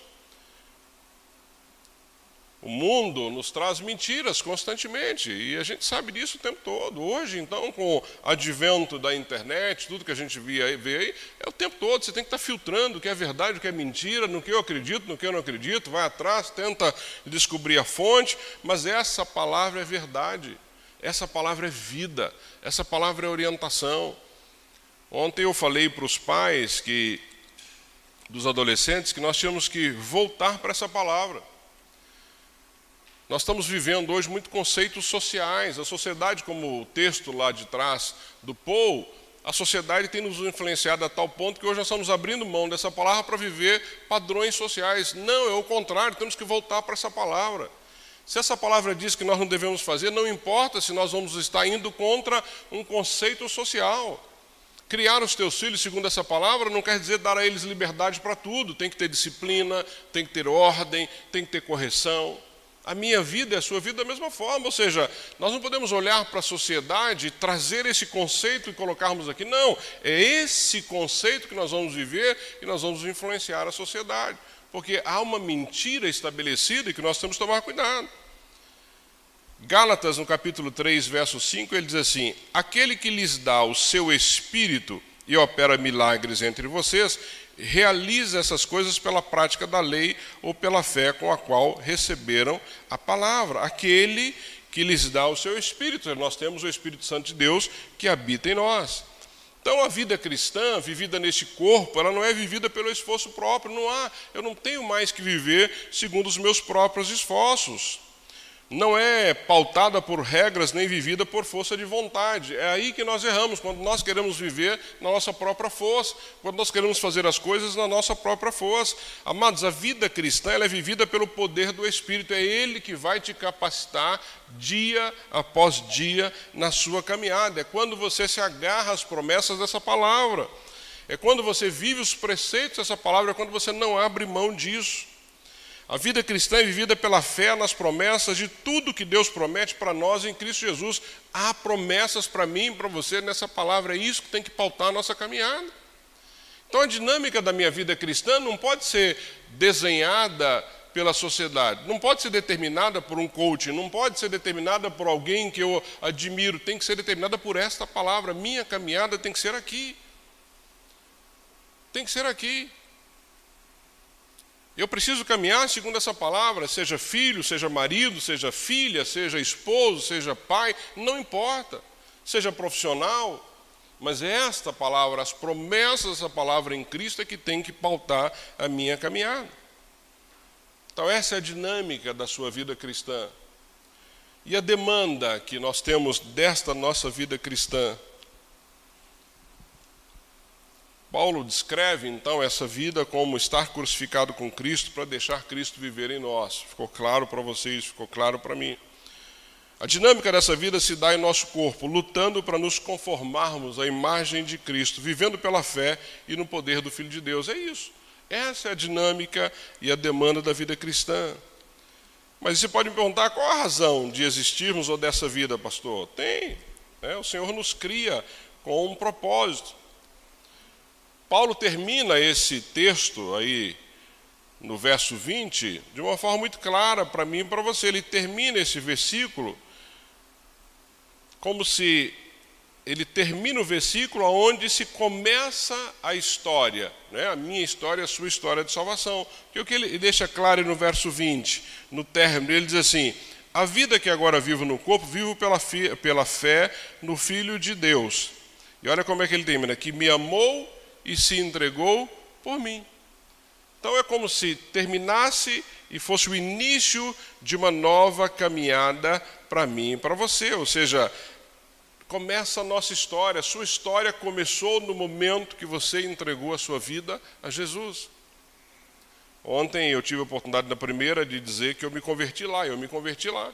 [SPEAKER 2] O mundo nos traz mentiras constantemente e a gente sabe disso o tempo todo. Hoje, então, com o advento da internet, tudo que a gente vê, vê aí, é o tempo todo. Você tem que estar filtrando o que é verdade, o que é mentira, no que eu acredito, no que eu não acredito. Vai atrás, tenta descobrir a fonte, mas essa palavra é verdade. Essa palavra é vida. Essa palavra é orientação. Ontem eu falei para os pais que dos adolescentes que nós tínhamos que voltar para essa palavra. Nós estamos vivendo hoje muito conceitos sociais. A sociedade, como o texto lá de trás do Paul, a sociedade tem nos influenciado a tal ponto que hoje nós estamos abrindo mão dessa palavra para viver padrões sociais. Não, é o contrário, temos que voltar para essa palavra. Se essa palavra diz que nós não devemos fazer, não importa se nós vamos estar indo contra um conceito social. Criar os teus filhos segundo essa palavra não quer dizer dar a eles liberdade para tudo. Tem que ter disciplina, tem que ter ordem, tem que ter correção a minha vida e a sua vida da mesma forma. Ou seja, nós não podemos olhar para a sociedade, trazer esse conceito e colocarmos aqui. Não, é esse conceito que nós vamos viver e nós vamos influenciar a sociedade. Porque há uma mentira estabelecida e que nós temos que tomar cuidado. Gálatas, no capítulo 3, verso 5, ele diz assim: Aquele que lhes dá o seu espírito e opera milagres entre vocês, realiza essas coisas pela prática da lei ou pela fé com a qual receberam a palavra. Aquele que lhes dá o seu Espírito. Nós temos o Espírito Santo de Deus que habita em nós. Então a vida cristã, vivida nesse corpo, ela não é vivida pelo esforço próprio. Não há, eu não tenho mais que viver segundo os meus próprios esforços. Não é pautada por regras nem vivida por força de vontade. É aí que nós erramos, quando nós queremos viver na nossa própria força, quando nós queremos fazer as coisas na nossa própria força. Amados, a vida cristã é vivida pelo poder do Espírito, é Ele que vai te capacitar dia após dia na sua caminhada. É quando você se agarra às promessas dessa palavra, é quando você vive os preceitos dessa palavra, é quando você não abre mão disso. A vida cristã é vivida pela fé nas promessas de tudo que Deus promete para nós em Cristo Jesus. Há promessas para mim e para você nessa palavra, é isso que tem que pautar a nossa caminhada. Então a dinâmica da minha vida cristã não pode ser desenhada pela sociedade, não pode ser determinada por um coach, não pode ser determinada por alguém que eu admiro, tem que ser determinada por esta palavra. Minha caminhada tem que ser aqui. Tem que ser aqui. Eu preciso caminhar segundo essa palavra, seja filho, seja marido, seja filha, seja esposo, seja pai, não importa, seja profissional, mas é esta palavra, as promessas dessa palavra em Cristo é que tem que pautar a minha caminhada. Então, essa é a dinâmica da sua vida cristã. E a demanda que nós temos desta nossa vida cristã Paulo descreve então essa vida como estar crucificado com Cristo para deixar Cristo viver em nós. Ficou claro para vocês, ficou claro para mim. A dinâmica dessa vida se dá em nosso corpo, lutando para nos conformarmos à imagem de Cristo, vivendo pela fé e no poder do Filho de Deus. É isso. Essa é a dinâmica e a demanda da vida cristã. Mas você pode me perguntar qual a razão de existirmos ou dessa vida, pastor? Tem. Né? O Senhor nos cria com um propósito. Paulo termina esse texto aí no verso 20 de uma forma muito clara para mim e para você. Ele termina esse versículo como se ele termina o versículo onde se começa a história, né? a minha história, a sua história de salvação. Que o que ele deixa claro no verso 20, no término, ele diz assim: A vida que agora vivo no corpo, vivo pela, pela fé no Filho de Deus. E olha como é que ele termina: que me amou e se entregou por mim. Então é como se terminasse e fosse o início de uma nova caminhada para mim e para você. Ou seja, começa a nossa história. A sua história começou no momento que você entregou a sua vida a Jesus. Ontem eu tive a oportunidade na primeira de dizer que eu me converti lá, eu me converti lá.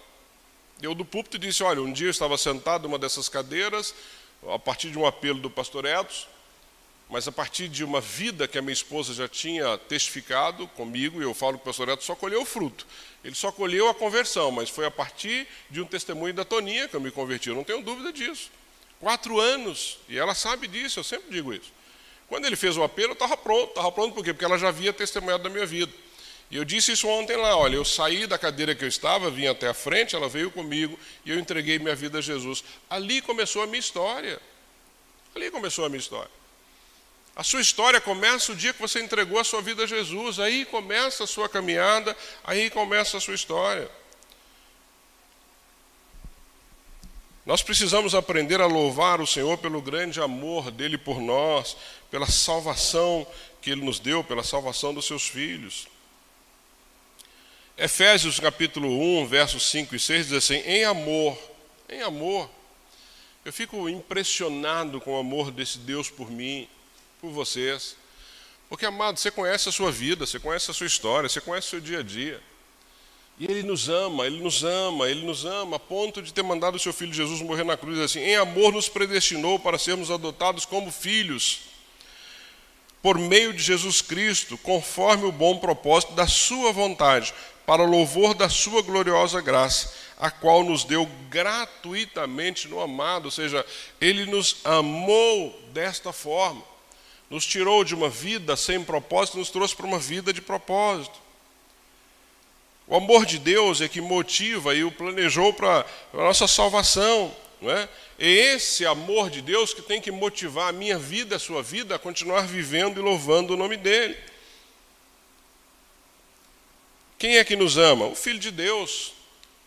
[SPEAKER 2] Eu do púlpito disse, olha, um dia eu estava sentado numa dessas cadeiras, a partir de um apelo do pastor Etos, mas a partir de uma vida que a minha esposa já tinha testificado comigo, e eu falo que o pastor Neto só colheu o fruto. Ele só colheu a conversão, mas foi a partir de um testemunho da Toninha que eu me converti, eu não tenho dúvida disso. Quatro anos, e ela sabe disso, eu sempre digo isso. Quando ele fez o apelo, eu estava pronto. Estava pronto por quê? Porque ela já havia testemunhado da minha vida. E eu disse isso ontem lá, olha, eu saí da cadeira que eu estava, vim até a frente, ela veio comigo e eu entreguei minha vida a Jesus. Ali começou a minha história. Ali começou a minha história. A sua história começa o dia que você entregou a sua vida a Jesus, aí começa a sua caminhada, aí começa a sua história. Nós precisamos aprender a louvar o Senhor pelo grande amor dele por nós, pela salvação que ele nos deu, pela salvação dos seus filhos. Efésios capítulo 1, versos 5 e 6 diz assim: em amor, em amor. Eu fico impressionado com o amor desse Deus por mim por vocês. Porque, amado, você conhece a sua vida, você conhece a sua história, você conhece o seu dia a dia. E Ele nos ama, Ele nos ama, Ele nos ama, a ponto de ter mandado o seu Filho Jesus morrer na cruz, assim, em amor nos predestinou para sermos adotados como filhos, por meio de Jesus Cristo, conforme o bom propósito da Sua vontade, para louvor da Sua gloriosa graça, a qual nos deu gratuitamente no amado, ou seja, Ele nos amou desta forma nos tirou de uma vida sem propósito, nos trouxe para uma vida de propósito. O amor de Deus é que motiva e o planejou para a nossa salvação. Não é? é esse amor de Deus que tem que motivar a minha vida, a sua vida, a continuar vivendo e louvando o nome dEle. Quem é que nos ama? O Filho de Deus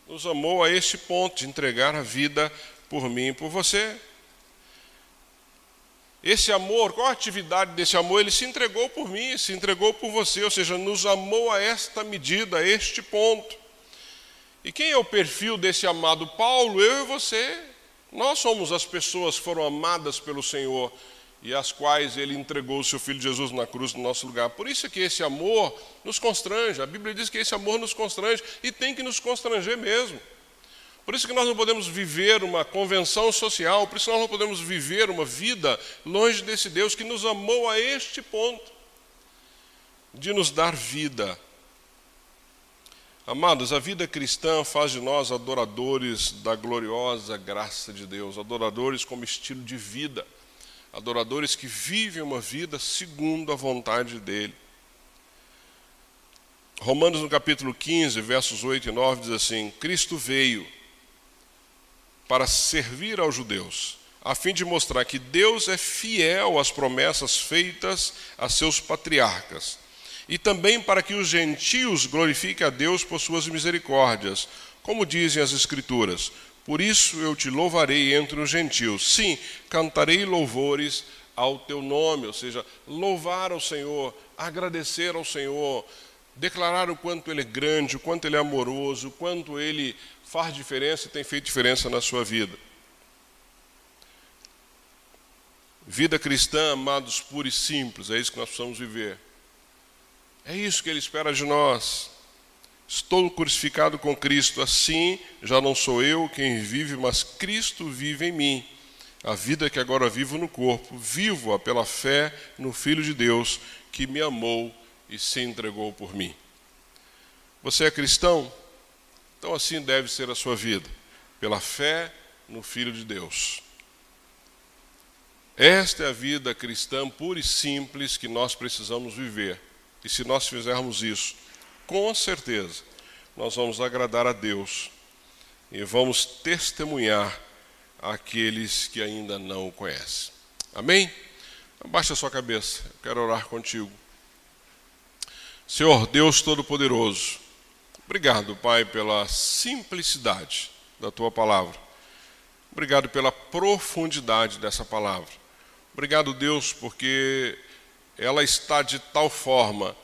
[SPEAKER 2] nos amou a este ponto de entregar a vida por mim e por você. Esse amor, qual a atividade desse amor? Ele se entregou por mim, se entregou por você, ou seja, nos amou a esta medida, a este ponto. E quem é o perfil desse amado Paulo? Eu e você. Nós somos as pessoas que foram amadas pelo Senhor e as quais ele entregou o seu filho Jesus na cruz no nosso lugar. Por isso é que esse amor nos constrange. A Bíblia diz que esse amor nos constrange e tem que nos constranger mesmo. Por isso que nós não podemos viver uma convenção social, por isso nós não podemos viver uma vida longe desse Deus que nos amou a este ponto de nos dar vida. Amados, a vida cristã faz de nós adoradores da gloriosa graça de Deus, adoradores como estilo de vida, adoradores que vivem uma vida segundo a vontade dEle. Romanos no capítulo 15, versos 8 e 9 diz assim: Cristo veio para servir aos judeus, a fim de mostrar que Deus é fiel às promessas feitas a seus patriarcas, e também para que os gentios glorifiquem a Deus por suas misericórdias, como dizem as Escrituras. Por isso eu te louvarei entre os gentios. Sim, cantarei louvores ao teu nome, ou seja, louvar ao Senhor, agradecer ao Senhor, declarar o quanto Ele é grande, o quanto Ele é amoroso, o quanto Ele faz diferença e tem feito diferença na sua vida. Vida cristã, amados, pura e simples, é isso que nós precisamos viver. É isso que Ele espera de nós. Estou crucificado com Cristo, assim já não sou eu quem vive, mas Cristo vive em mim. A vida que agora vivo no corpo, vivo-a pela fé no Filho de Deus que me amou e se entregou por mim. Você é cristão? Então, assim deve ser a sua vida, pela fé no Filho de Deus. Esta é a vida cristã pura e simples que nós precisamos viver. E se nós fizermos isso, com certeza, nós vamos agradar a Deus e vamos testemunhar aqueles que ainda não o conhecem. Amém? Abaixa a sua cabeça, eu quero orar contigo. Senhor Deus Todo-Poderoso, Obrigado, Pai, pela simplicidade da tua palavra. Obrigado pela profundidade dessa palavra. Obrigado, Deus, porque ela está de tal forma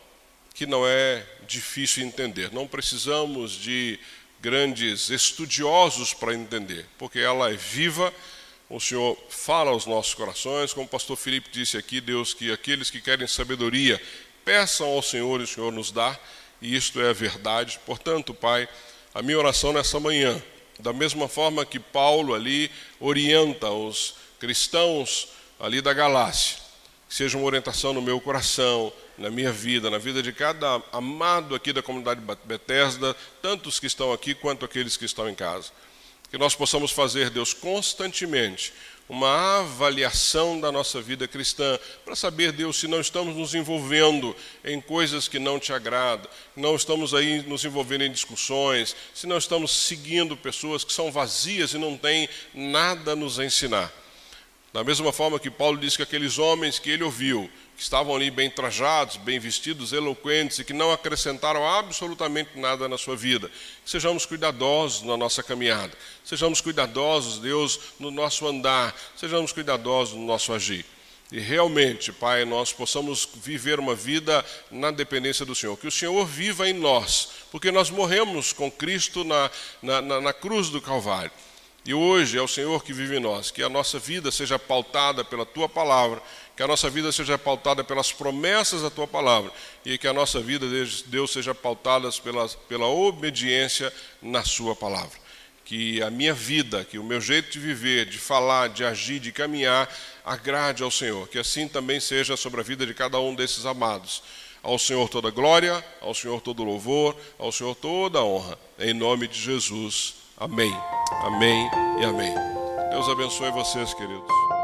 [SPEAKER 2] que não é difícil entender. Não precisamos de grandes estudiosos para entender, porque ela é viva. O Senhor fala aos nossos corações, como o pastor Felipe disse aqui, Deus, que aqueles que querem sabedoria peçam ao Senhor e o Senhor nos dá e isto é a verdade. Portanto, Pai, a minha oração nessa manhã, da mesma forma que Paulo ali orienta os cristãos ali da Galácia, seja uma orientação no meu coração, na minha vida, na vida de cada amado aqui da comunidade Bethesda, tanto os que estão aqui quanto aqueles que estão em casa. Que nós possamos fazer, Deus, constantemente uma avaliação da nossa vida cristã, para saber, Deus, se não estamos nos envolvendo em coisas que não te agradam, não estamos aí nos envolvendo em discussões, se não estamos seguindo pessoas que são vazias e não têm nada a nos ensinar. Da mesma forma que Paulo disse que aqueles homens que ele ouviu, que estavam ali bem trajados, bem vestidos, eloquentes e que não acrescentaram absolutamente nada na sua vida. Sejamos cuidadosos na nossa caminhada, sejamos cuidadosos, Deus, no nosso andar, sejamos cuidadosos no nosso agir. E realmente, Pai, nós possamos viver uma vida na dependência do Senhor. Que o Senhor viva em nós, porque nós morremos com Cristo na, na, na, na cruz do Calvário. E hoje é o Senhor que vive em nós, que a nossa vida seja pautada pela tua palavra, que a nossa vida seja pautada pelas promessas da tua palavra e que a nossa vida, Deus, seja pautada pela, pela obediência na sua palavra. Que a minha vida, que o meu jeito de viver, de falar, de agir, de caminhar, agrade ao Senhor. Que assim também seja sobre a vida de cada um desses amados. Ao Senhor toda glória, ao Senhor todo louvor, ao Senhor toda honra. Em nome de Jesus. Amém. Amém e amém. Deus abençoe vocês, queridos.